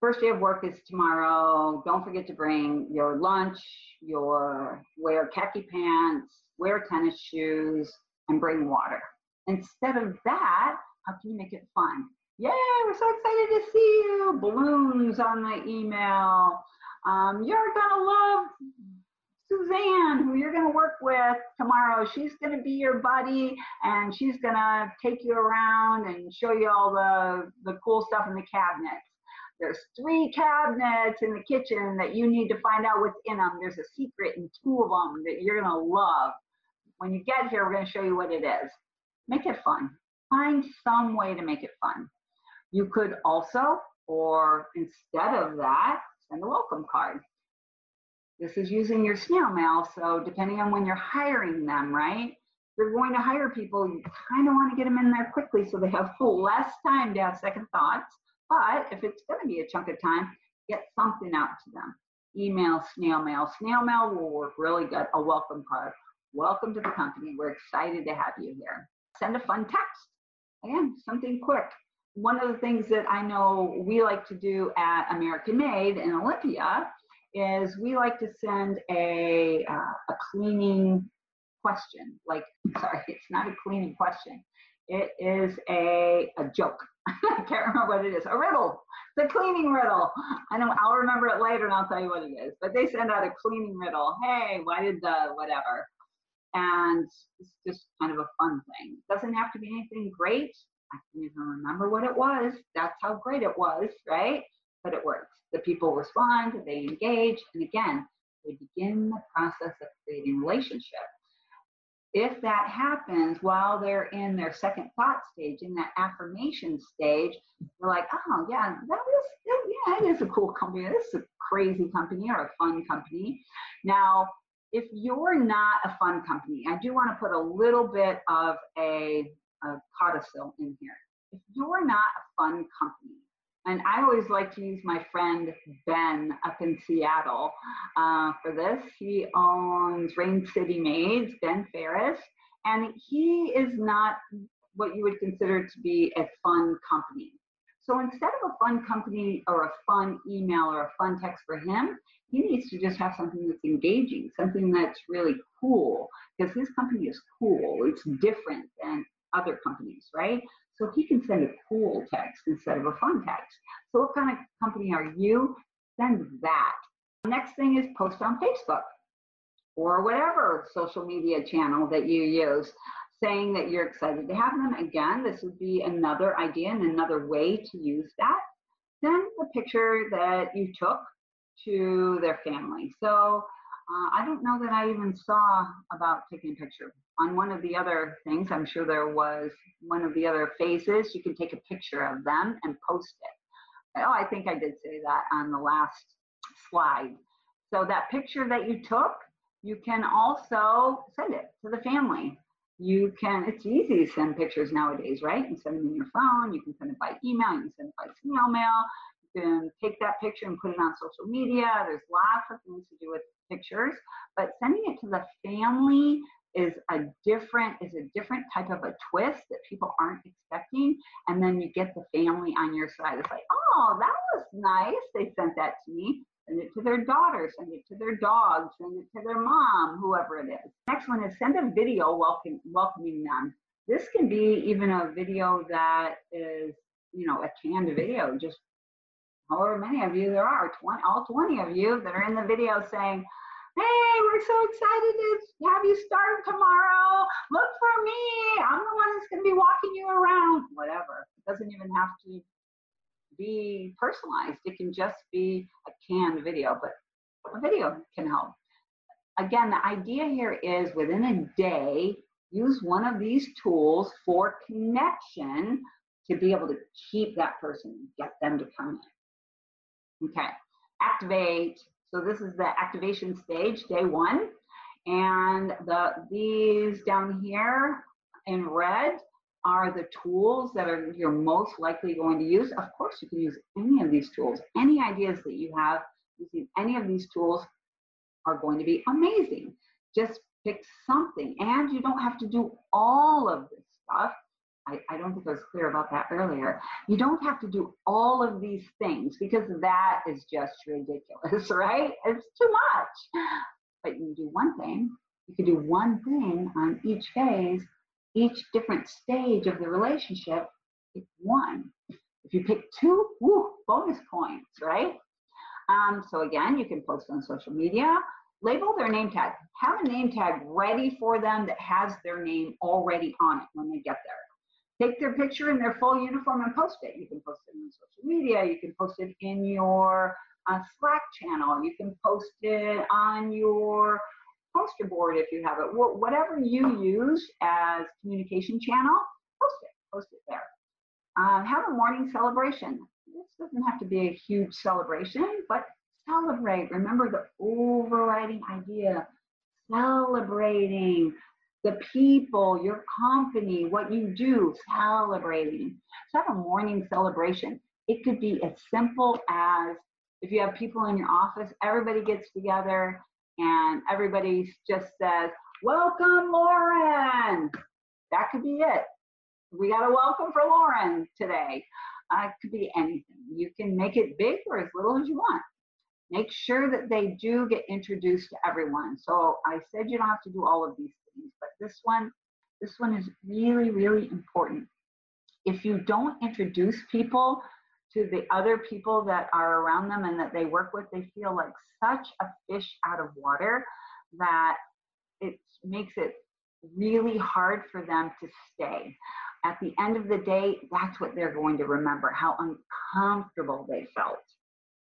first day of work is tomorrow. Don't forget to bring your lunch, your wear khaki pants, wear tennis shoes, and bring water. Instead of that, how can you make it fun? Yay, we're so excited to see you. Balloons on the email. Um, you're gonna love Suzanne, who you're going to work with tomorrow, she's going to be your buddy and she's going to take you around and show you all the, the cool stuff in the cabinets. There's three cabinets in the kitchen that you need to find out what's in them. There's a secret in two of them that you're going to love. When you get here, we're going to show you what it is. Make it fun. Find some way to make it fun. You could also, or instead of that, send a welcome card. This is using your snail mail. So depending on when you're hiring them, right? You're going to hire people, you kind of want to get them in there quickly so they have less time to have second thoughts. But if it's going to be a chunk of time, get something out to them. Email, snail mail. Snail mail will work really good. A welcome card. Welcome to the company. We're excited to have you here. Send a fun text. Again, something quick. One of the things that I know we like to do at American Maid in Olympia is we like to send a, uh, a cleaning question. Like, sorry, it's not a cleaning question. It is a, a joke. I can't remember what it is. A riddle. The cleaning riddle. I know I'll remember it later and I'll tell you what it is. But they send out a cleaning riddle. Hey, why did the whatever? And it's just kind of a fun thing. It doesn't have to be anything great. I can't even remember what it was. That's how great it was, right? But it works the people respond, they engage, and again, they begin the process of creating relationship. If that happens while they're in their second thought stage, in that affirmation stage, they're like, oh yeah, that was yeah, it is a cool company. This is a crazy company or a fun company. Now, if you're not a fun company, I do want to put a little bit of a, a codicil in here. If you're not a fun company, and I always like to use my friend Ben up in Seattle uh, for this. He owns Rain City Maids, Ben Ferris, and he is not what you would consider to be a fun company. So instead of a fun company or a fun email or a fun text for him, he needs to just have something that's engaging, something that's really cool, because his company is cool. It's different than other companies, right? So he can send a cool text instead of a fun text. So what kind of company are you? Send that. Next thing is post on Facebook or whatever social media channel that you use saying that you're excited to have them. Again, this would be another idea and another way to use that. Then the picture that you took to their family. So uh, I don't know that I even saw about taking a picture. On one of the other things, I'm sure there was one of the other phases, you can take a picture of them and post it. Oh, I think I did say that on the last slide. So that picture that you took, you can also send it to the family. You can, it's easy to send pictures nowadays, right? You send them in your phone, you can send it by email, you can send it by snail mail, you can take that picture and put it on social media. There's lots of things to do with pictures, but sending it to the family is a different is a different type of a twist that people aren't expecting and then you get the family on your side. It's like oh that was nice. They sent that to me. Send it to their daughter, send it to their dog, send it to their mom, whoever it is. Next one is send a video welcome, welcoming them. This can be even a video that is, you know, a canned video, just however many of you there are, 20, all 20 of you that are in the video saying, hey, we're so excited to have you start tomorrow. Look for me. I'm the one that's going to be walking you around. Whatever. It doesn't even have to be personalized. It can just be a canned video, but a video can help. Again, the idea here is within a day, use one of these tools for connection to be able to keep that person, get them to come in. Okay, activate. So this is the activation stage, day one. And the these down here in red are the tools that are you're most likely going to use. Of course, you can use any of these tools. Any ideas that you have using any of these tools are going to be amazing. Just pick something, and you don't have to do all of this stuff. I, I don't think I was clear about that earlier. You don't have to do all of these things because that is just ridiculous, right? It's too much. But you can do one thing. You can do one thing on each phase each different stage of the relationship, pick one. If you pick two, woo, bonus points, right? Um, so again, you can post on social media, label their name tag. Have a name tag ready for them that has their name already on it when they get there. Take their picture in their full uniform and post it. You can post it on social media. You can post it in your uh, Slack channel. You can post it on your poster board if you have it. Whatever you use as communication channel, post it, post it there. Um, have a morning celebration. This doesn't have to be a huge celebration, but celebrate. Remember the overriding idea, celebrating the people, your company, what you do, celebrating. So have a morning celebration. It could be as simple as if you have people in your office, everybody gets together and everybody just says, Welcome, Lauren. That could be it. We got a welcome for Lauren today. Uh, it could be anything. You can make it big or as little as you want. Make sure that they do get introduced to everyone. So I said you don't have to do all of these but this one, this one is really, really important. If you don't introduce people to the other people that are around them and that they work with, they feel like such a fish out of water that it makes it really hard for them to stay. At the end of the day, that's what they're going to remember how uncomfortable they felt.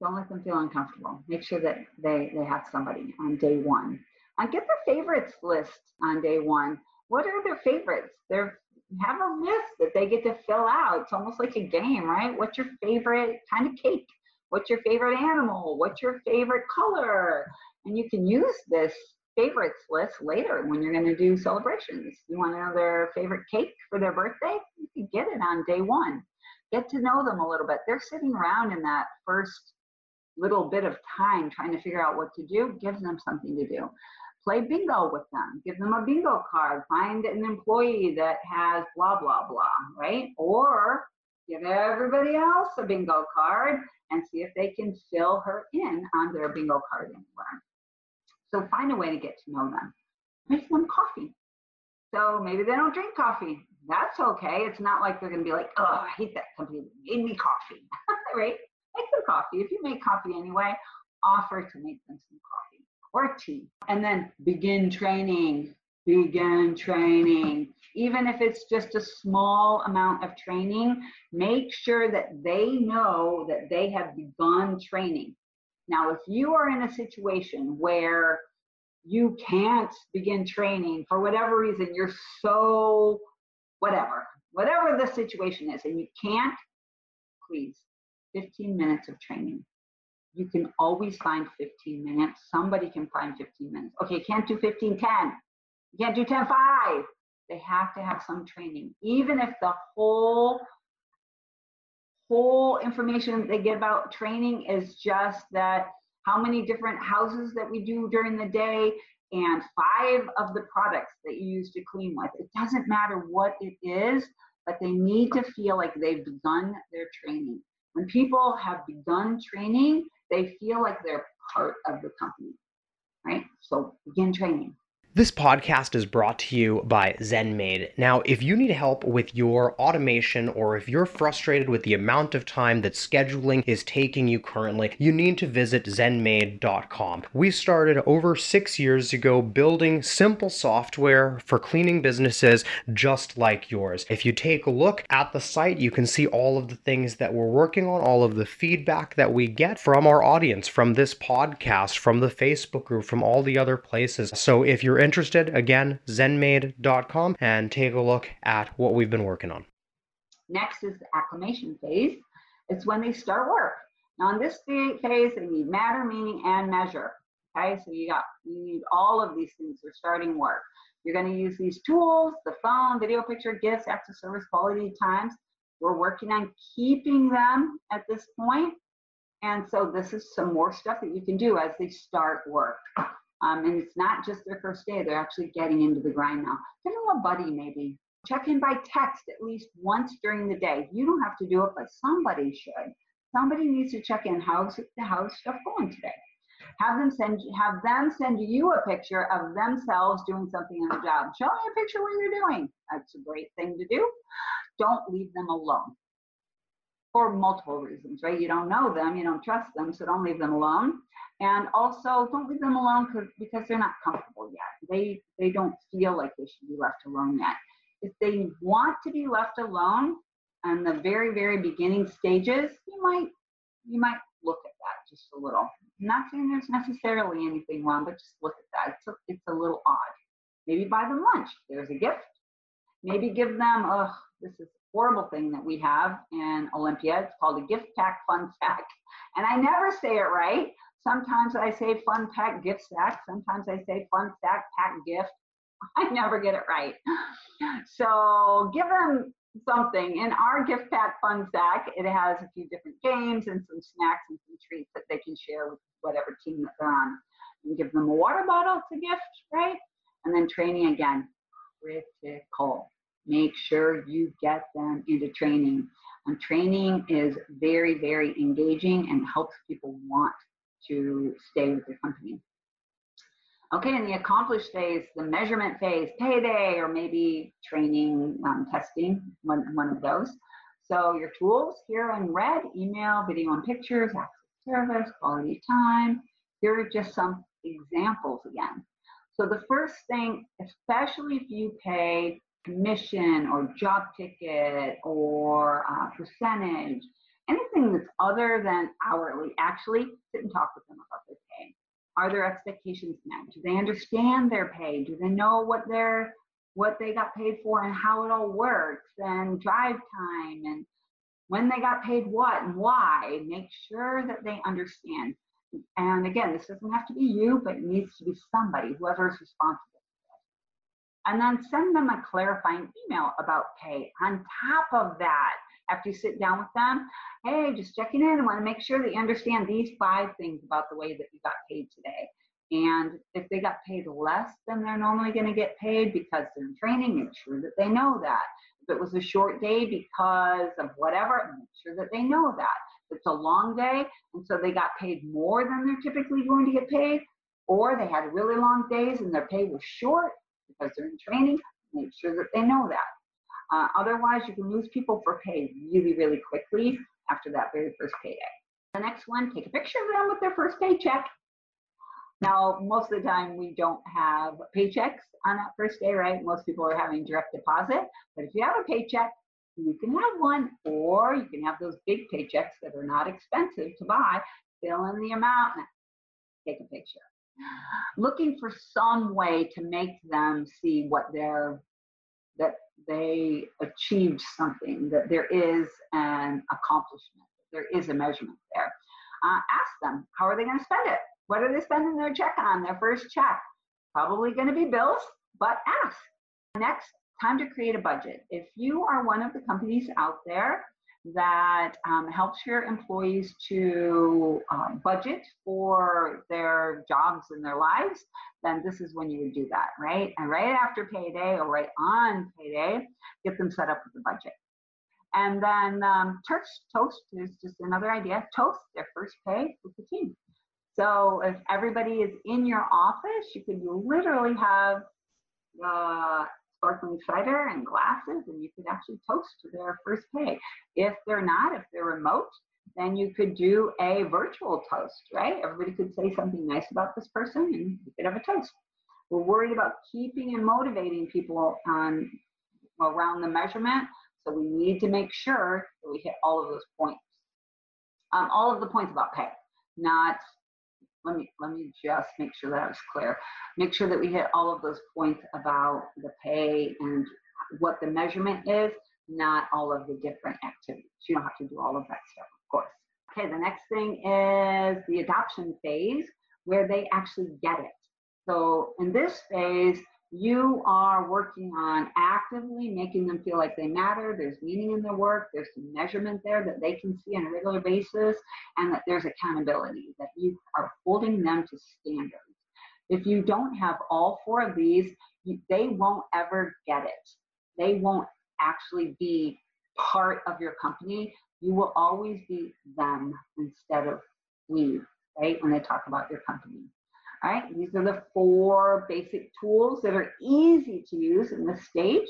Don't let them feel uncomfortable. Make sure that they, they have somebody on day one. And get their favorites list on day one. What are their favorites? Their have a list that they get to fill out. It's almost like a game, right? What's your favorite kind of cake? What's your favorite animal? What's your favorite color? And you can use this favorites list later when you're going to do celebrations. You want to know their favorite cake for their birthday? You can get it on day one. Get to know them a little bit. They're sitting around in that first little bit of time trying to figure out what to do, gives them something to do play bingo with them, give them a bingo card, find an employee that has blah, blah, blah, right? Or give everybody else a bingo card and see if they can fill her in on their bingo card anywhere. So find a way to get to know them. Make them coffee. So maybe they don't drink coffee. That's okay. It's not like they're going to be like, oh, I hate that company that made me coffee, right? Make them coffee. If you make coffee anyway, offer to make them some coffee or tea. And then begin training. Begin training. Even if it's just a small amount of training, make sure that they know that they have begun training. Now, if you are in a situation where you can't begin training for whatever reason, you're so whatever, whatever the situation is, and you can't, please, 15 minutes of training. You can always find 15 minutes. Somebody can find 15 minutes. Okay, can't do 15, 10. You can't do 10, 5. They have to have some training. Even if the whole whole information they get about training is just that how many different houses that we do during the day and five of the products that you use to clean with. It doesn't matter what it is, but they need to feel like they've begun their training. When people have begun training, they feel like they're part of the company, right? So begin training. This podcast is brought to you by ZenMaid. Now, if you need help with your automation or if you're frustrated with the amount of time that scheduling is taking you currently, you need to visit zenmaid.com. We started over six years ago building simple software for cleaning businesses just like yours. If you take a look at the site, you can see all of the things that we're working on, all of the feedback that we get from our audience, from this podcast, from the Facebook group, from all the other places. So if you're interested, again, zenmaid.com and take a look at what we've been working on. Next is the acclimation phase. It's when they start work. Now, in this phase, they need matter, meaning, and measure. Okay, so you got you need all of these things for starting work. You're going to use these tools, the phone, video picture, gifts, of service, quality times. We're working on keeping them at this point. And so this is some more stuff that you can do as they start work. Um, and it's not just their first day, they're actually getting into the grind now. Give them a buddy maybe. Check in by text at least once during the day. You don't have to do it, but somebody should. Somebody needs to check in. How's the how's stuff going today? Have them send have them send you a picture of themselves doing something on the job. Show me a picture what you're doing. That's a great thing to do. Don't leave them alone for multiple reasons, right? You don't know them, you don't trust them, so don't leave them alone. And also, don't leave them alone because they're not comfortable yet. They they don't feel like they should be left alone yet. If they want to be left alone in the very very beginning stages, you might you might look at that just a little. I'm not saying there's necessarily anything wrong, but just look at that. It's a, it's a little odd. Maybe buy them lunch. There's a gift. Maybe give them, oh, this is a horrible thing that we have in Olympia. It's called a gift pack fun stack. And I never say it right. Sometimes I say fun pack gift stack. Sometimes I say fun stack pack gift. I never get it right. So give them something. In our gift pack fun stack, it has a few different games and some snacks and some treats that they can share with whatever team that they're on. You give them a water bottle to gift, right? And then training again, critical. Make sure you get them into training. And training is very, very engaging and helps people want to stay with your company. Okay, in the accomplished phase, the measurement phase, payday, or maybe training, um, testing, one, one of those. So your tools here in red, email, video and pictures, access service, quality time. Here are just some examples again. So the first thing, especially if you pay commission or job ticket or uh, percentage, anything that's other than hourly, actually sit and talk with them about their pay. Are their expectations met? Do they understand their pay? Do they know what their what they got paid for and how it all works and drive time and when they got paid what and why. Make sure that they understand. And again, this doesn't have to be you, but it needs to be somebody, whoever is responsible. And then send them a clarifying email about pay. On top of that, after you sit down with them, hey, just checking in. I want to make sure that you understand these five things about the way that you got paid today. And if they got paid less than they're normally going to get paid because they're in training, make sure that they know that. If it was a short day because of whatever, make sure that they know that. If it's a long day, and so they got paid more than they're typically going to get paid, or they had really long days and their pay was short because they're in training, make sure that they know that. Uh, otherwise, you can lose people for pay really, really quickly after that very first payday. The next one, take a picture of them with their first paycheck. Now, most of the time we don't have paychecks on that first day, right? Most people are having direct deposit. But if you have a paycheck, you can have one, or you can have those big paychecks that are not expensive to buy, fill in the amount, take a picture. Looking for some way to make them see what they're that they achieved something, that there is an accomplishment, there is a measurement there. Uh, ask them, how are they going to spend it? What are they spending their check on, their first check? Probably going to be bills, but ask. Next, time to create a budget. If you are one of the companies out there that um, helps your employees to um, budget for their jobs and their lives, then this is when you would do that, right? And right after payday or right on payday, get them set up with a budget. And then um, toast, toast is just another idea. Toast their first pay with the team. So if everybody is in your office, you could literally have uh, sparkling cider and glasses, and you could actually toast to their first pay. If they're not, if they're remote, then you could do a virtual toast, right? Everybody could say something nice about this person, and you could have a toast. We're worried about keeping and motivating people on around the measurement, so we need to make sure that we hit all of those points. Um, all of the points about pay, not let me let me just make sure that was clear. Make sure that we hit all of those points about the pay and what the measurement is, not all of the different activities. You don't have to do all of that stuff, of course. Okay, the next thing is the adoption phase where they actually get it. So in this phase, you are working on actively making them feel like they matter. There's meaning in their work. There's some measurement there that they can see on a regular basis, and that there's accountability, that you are holding them to standards. If you don't have all four of these, you, they won't ever get it. They won't actually be part of your company. You will always be them instead of we, right? When they talk about your company. All right, these are the four basic tools that are easy to use in this stage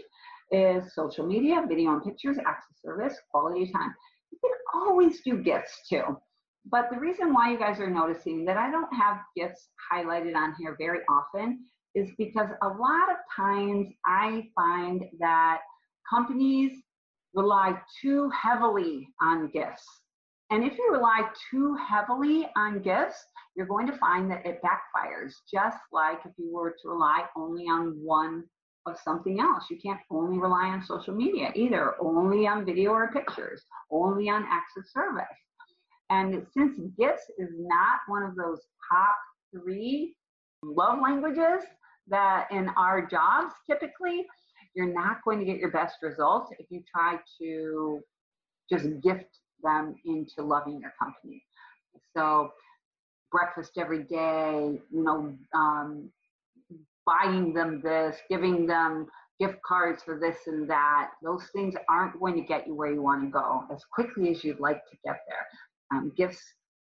is social media, video and pictures, access service, quality time. You can always do gifts too. But the reason why you guys are noticing that I don't have gifts highlighted on here very often is because a lot of times I find that companies rely too heavily on gifts. And if you rely too heavily on gifts, you're going to find that it backfires, just like if you were to rely only on one of something else. You can't only rely on social media either, only on video or pictures, only on acts of service. And since gifts is not one of those top three love languages that in our jobs typically, you're not going to get your best results if you try to just gift them into loving your company. So breakfast every day, you know, um, buying them this, giving them gift cards for this and that. Those things aren't going to get you where you want to go as quickly as you'd like to get there. Um, gifts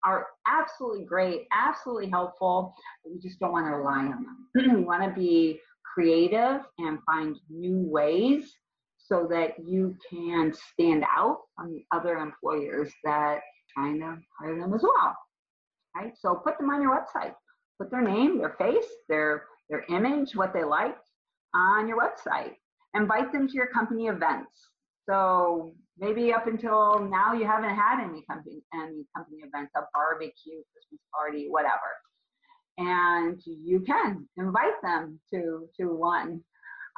are absolutely great, absolutely helpful, but you just don't want to rely on them. you want to be creative and find new ways so that you can stand out from the other employers that trying to hire them as well right? So put them on your website. Put their name, their face, their their image, what they like on your website. Invite them to your company events. So maybe up until now you haven't had any company any company events, a barbecue, Christmas party, whatever. And you can invite them to to one.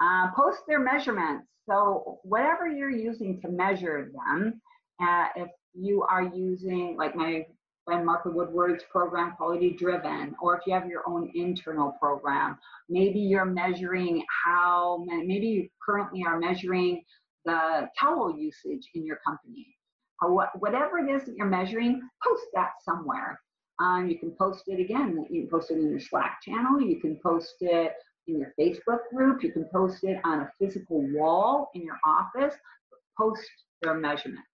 Uh, post their measurements. So whatever you're using to measure them, uh, if you are using like my by Martha Woodward's program, Quality Driven, or if you have your own internal program, maybe you're measuring how, maybe you currently are measuring the towel usage in your company. Whatever it is that you're measuring, post that somewhere. Um, you can post it again. You can post it in your Slack channel. You can post it in your Facebook group. You can post it on a physical wall in your office. Post their measurements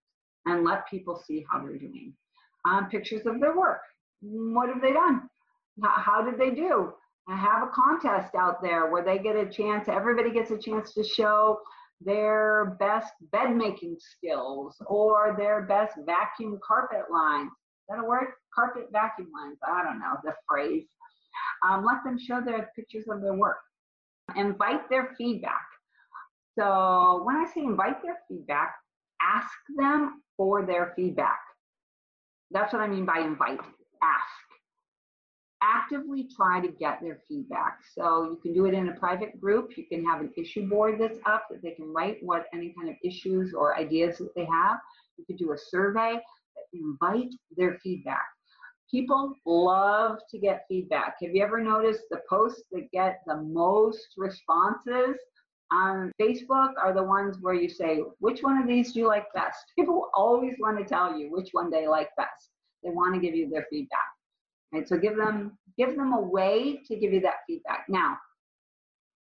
and let people see how they're doing. Um, pictures of their work. What have they done? How did they do? I have a contest out there where they get a chance, everybody gets a chance to show their best bed making skills or their best vacuum carpet lines. Is that a word? Carpet vacuum lines. I don't know the phrase. Um, let them show their pictures of their work. Invite their feedback. So when I say invite their feedback, ask them for their feedback. That's what I mean by invite. Ask actively try to get their feedback. So you can do it in a private group. You can have an issue board that's up that they can write what any kind of issues or ideas that they have. You could do a survey invite their feedback. People love to get feedback. Have you ever noticed the posts that get the most responses on Facebook are the ones where you say, which one of these do you like best? People always want to tell you which one they like best. They want to give you their feedback. Right? So give them give them a way to give you that feedback. Now,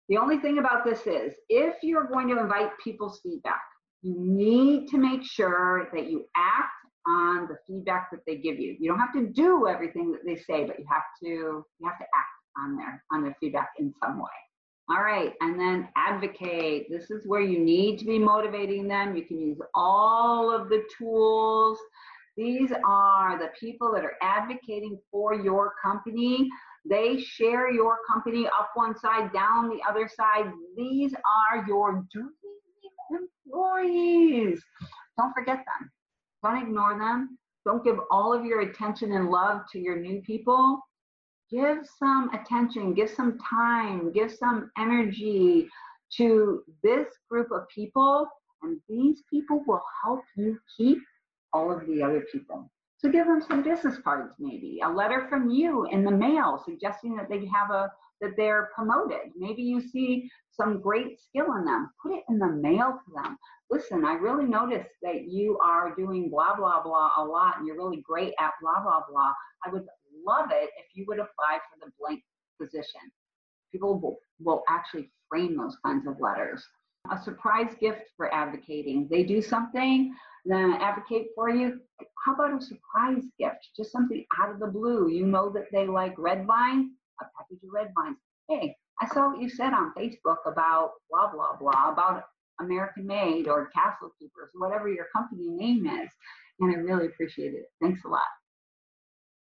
the only thing about this is if you're going to invite people's feedback, you need to make sure that you act on the feedback that they give you. You don't have to do everything that they say, but you have to you have to act on their on their feedback in some way. All right, and then advocate. This is where you need to be motivating them. You can use all of the tools these are the people that are advocating for your company. They share your company up one side, down the other side. These are your dream employees. Don't forget them. Don't ignore them. Don't give all of your attention and love to your new people. Give some attention, give some time, give some energy to this group of people, and these people will help you keep all of the other people. So give them some business cards, maybe a letter from you in the mail suggesting that they have a that they're promoted. Maybe you see some great skill in them. Put it in the mail to them. Listen, I really noticed that you are doing blah blah blah a lot, and you're really great at blah blah blah. I would love it if you would apply for the blank position. People will, will actually frame those kinds of letters. A surprise gift for advocating. They do something then advocate for you. How about a surprise gift? Just something out of the blue. You know that they like red vine, a package of red vines. Hey, I saw what you said on Facebook about blah, blah, blah, about American Maid or Castle Keepers, whatever your company name is. And I really appreciate it. Thanks a lot.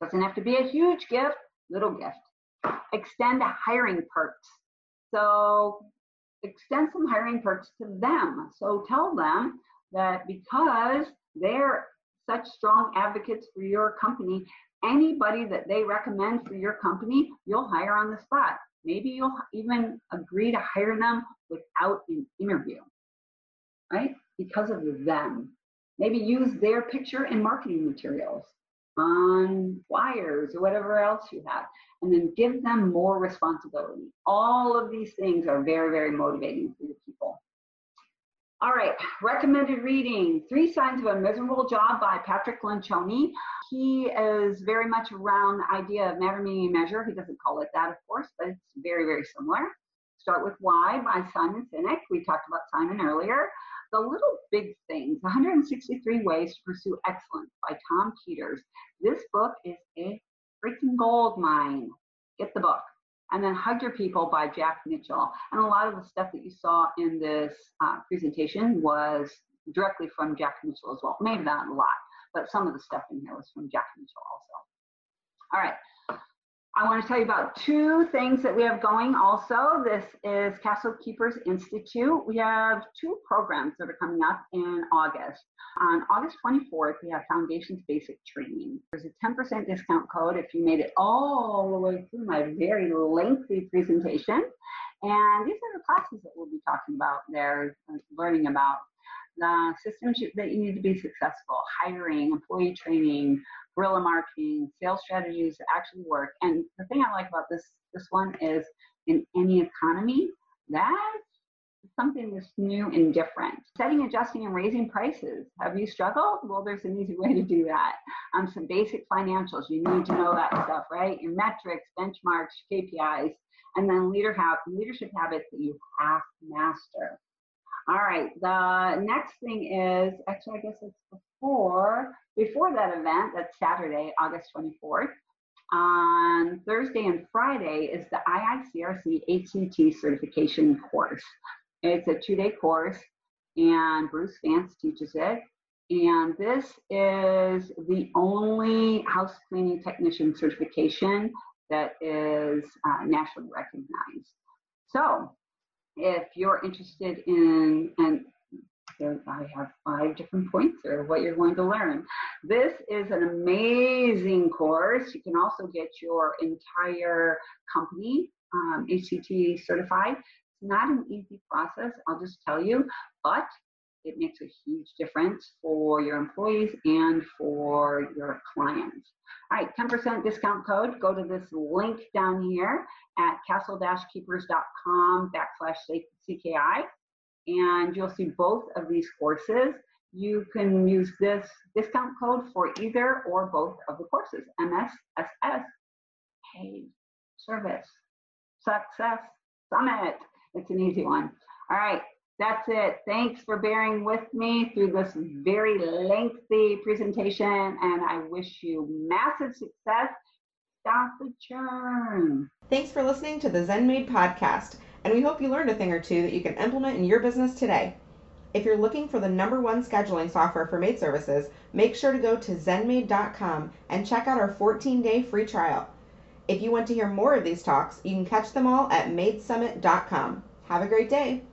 Doesn't have to be a huge gift, little gift. Extend hiring perks. So extend some hiring perks to them. So tell them that because they're such strong advocates for your company, anybody that they recommend for your company, you'll hire on the spot. Maybe you'll even agree to hire them without an interview, right? Because of them. Maybe use their picture in marketing materials on wires or whatever else you have, and then give them more responsibility. All of these things are very, very motivating for your people. All right, recommended reading Three Signs of a Miserable Job by Patrick Lencioni. He is very much around the idea of matter, meaning, measure. He doesn't call it that, of course, but it's very, very similar. Start with Why by Simon Sinek. We talked about Simon earlier. The Little Big Things 163 Ways to Pursue Excellence by Tom Peters. This book is a freaking gold mine. Get the book and then Hug Your People by Jack Mitchell. And a lot of the stuff that you saw in this uh, presentation was directly from Jack Mitchell as well. Maybe not a lot, but some of the stuff in here was from Jack Mitchell also. All right, I want to tell you about two things that we have going also. This is Castle Keepers Institute. We have two programs that are coming up in August. On August 24th, we have Foundations Basic Training. There's a 10% discount code if you made it all the way through my very lengthy presentation. And these are the classes that we'll be talking about there, learning about the systems that you need to be successful, hiring, employee training, guerrilla marketing, sales strategies that actually work. And the thing I like about this this one is in any economy, that something that's new and different. Setting, adjusting, and raising prices. Have you struggled? Well, there's an easy way to do that. Um, some basic financials. You need to know that stuff, right? Your metrics, benchmarks, KPIs, and then leader leadership habits that you have to master. All right, the next thing is, actually, I guess it's before, before that event, that's Saturday, August 24th. On Thursday and Friday is the IICRC HCT certification course. It's a two day course, and Bruce Vance teaches it. And this is the only house cleaning technician certification that is uh, nationally recognized. So, if you're interested in, and I have five different points or what you're going to learn. This is an amazing course. You can also get your entire company um, HCT certified. It's not an easy process, I'll just tell you, but it makes a huge difference for your employees and for your clients. All right, 10% discount code. Go to this link down here at castle-keepers.com backslash CKI and you'll see both of these courses. You can use this discount code for either or both of the courses, MSSS, maid service, success, summit. It's an easy one. All right, that's it. Thanks for bearing with me through this very lengthy presentation, and I wish you massive success. Stop the churn. Thanks for listening to the ZenMaid podcast and we hope you learned a thing or two that you can implement in your business today. If you're looking for the number one scheduling software for maid services, make sure to go to zenmaid.com and check out our 14 day free trial. If you want to hear more of these talks, you can catch them all at maidsummit.com. Have a great day.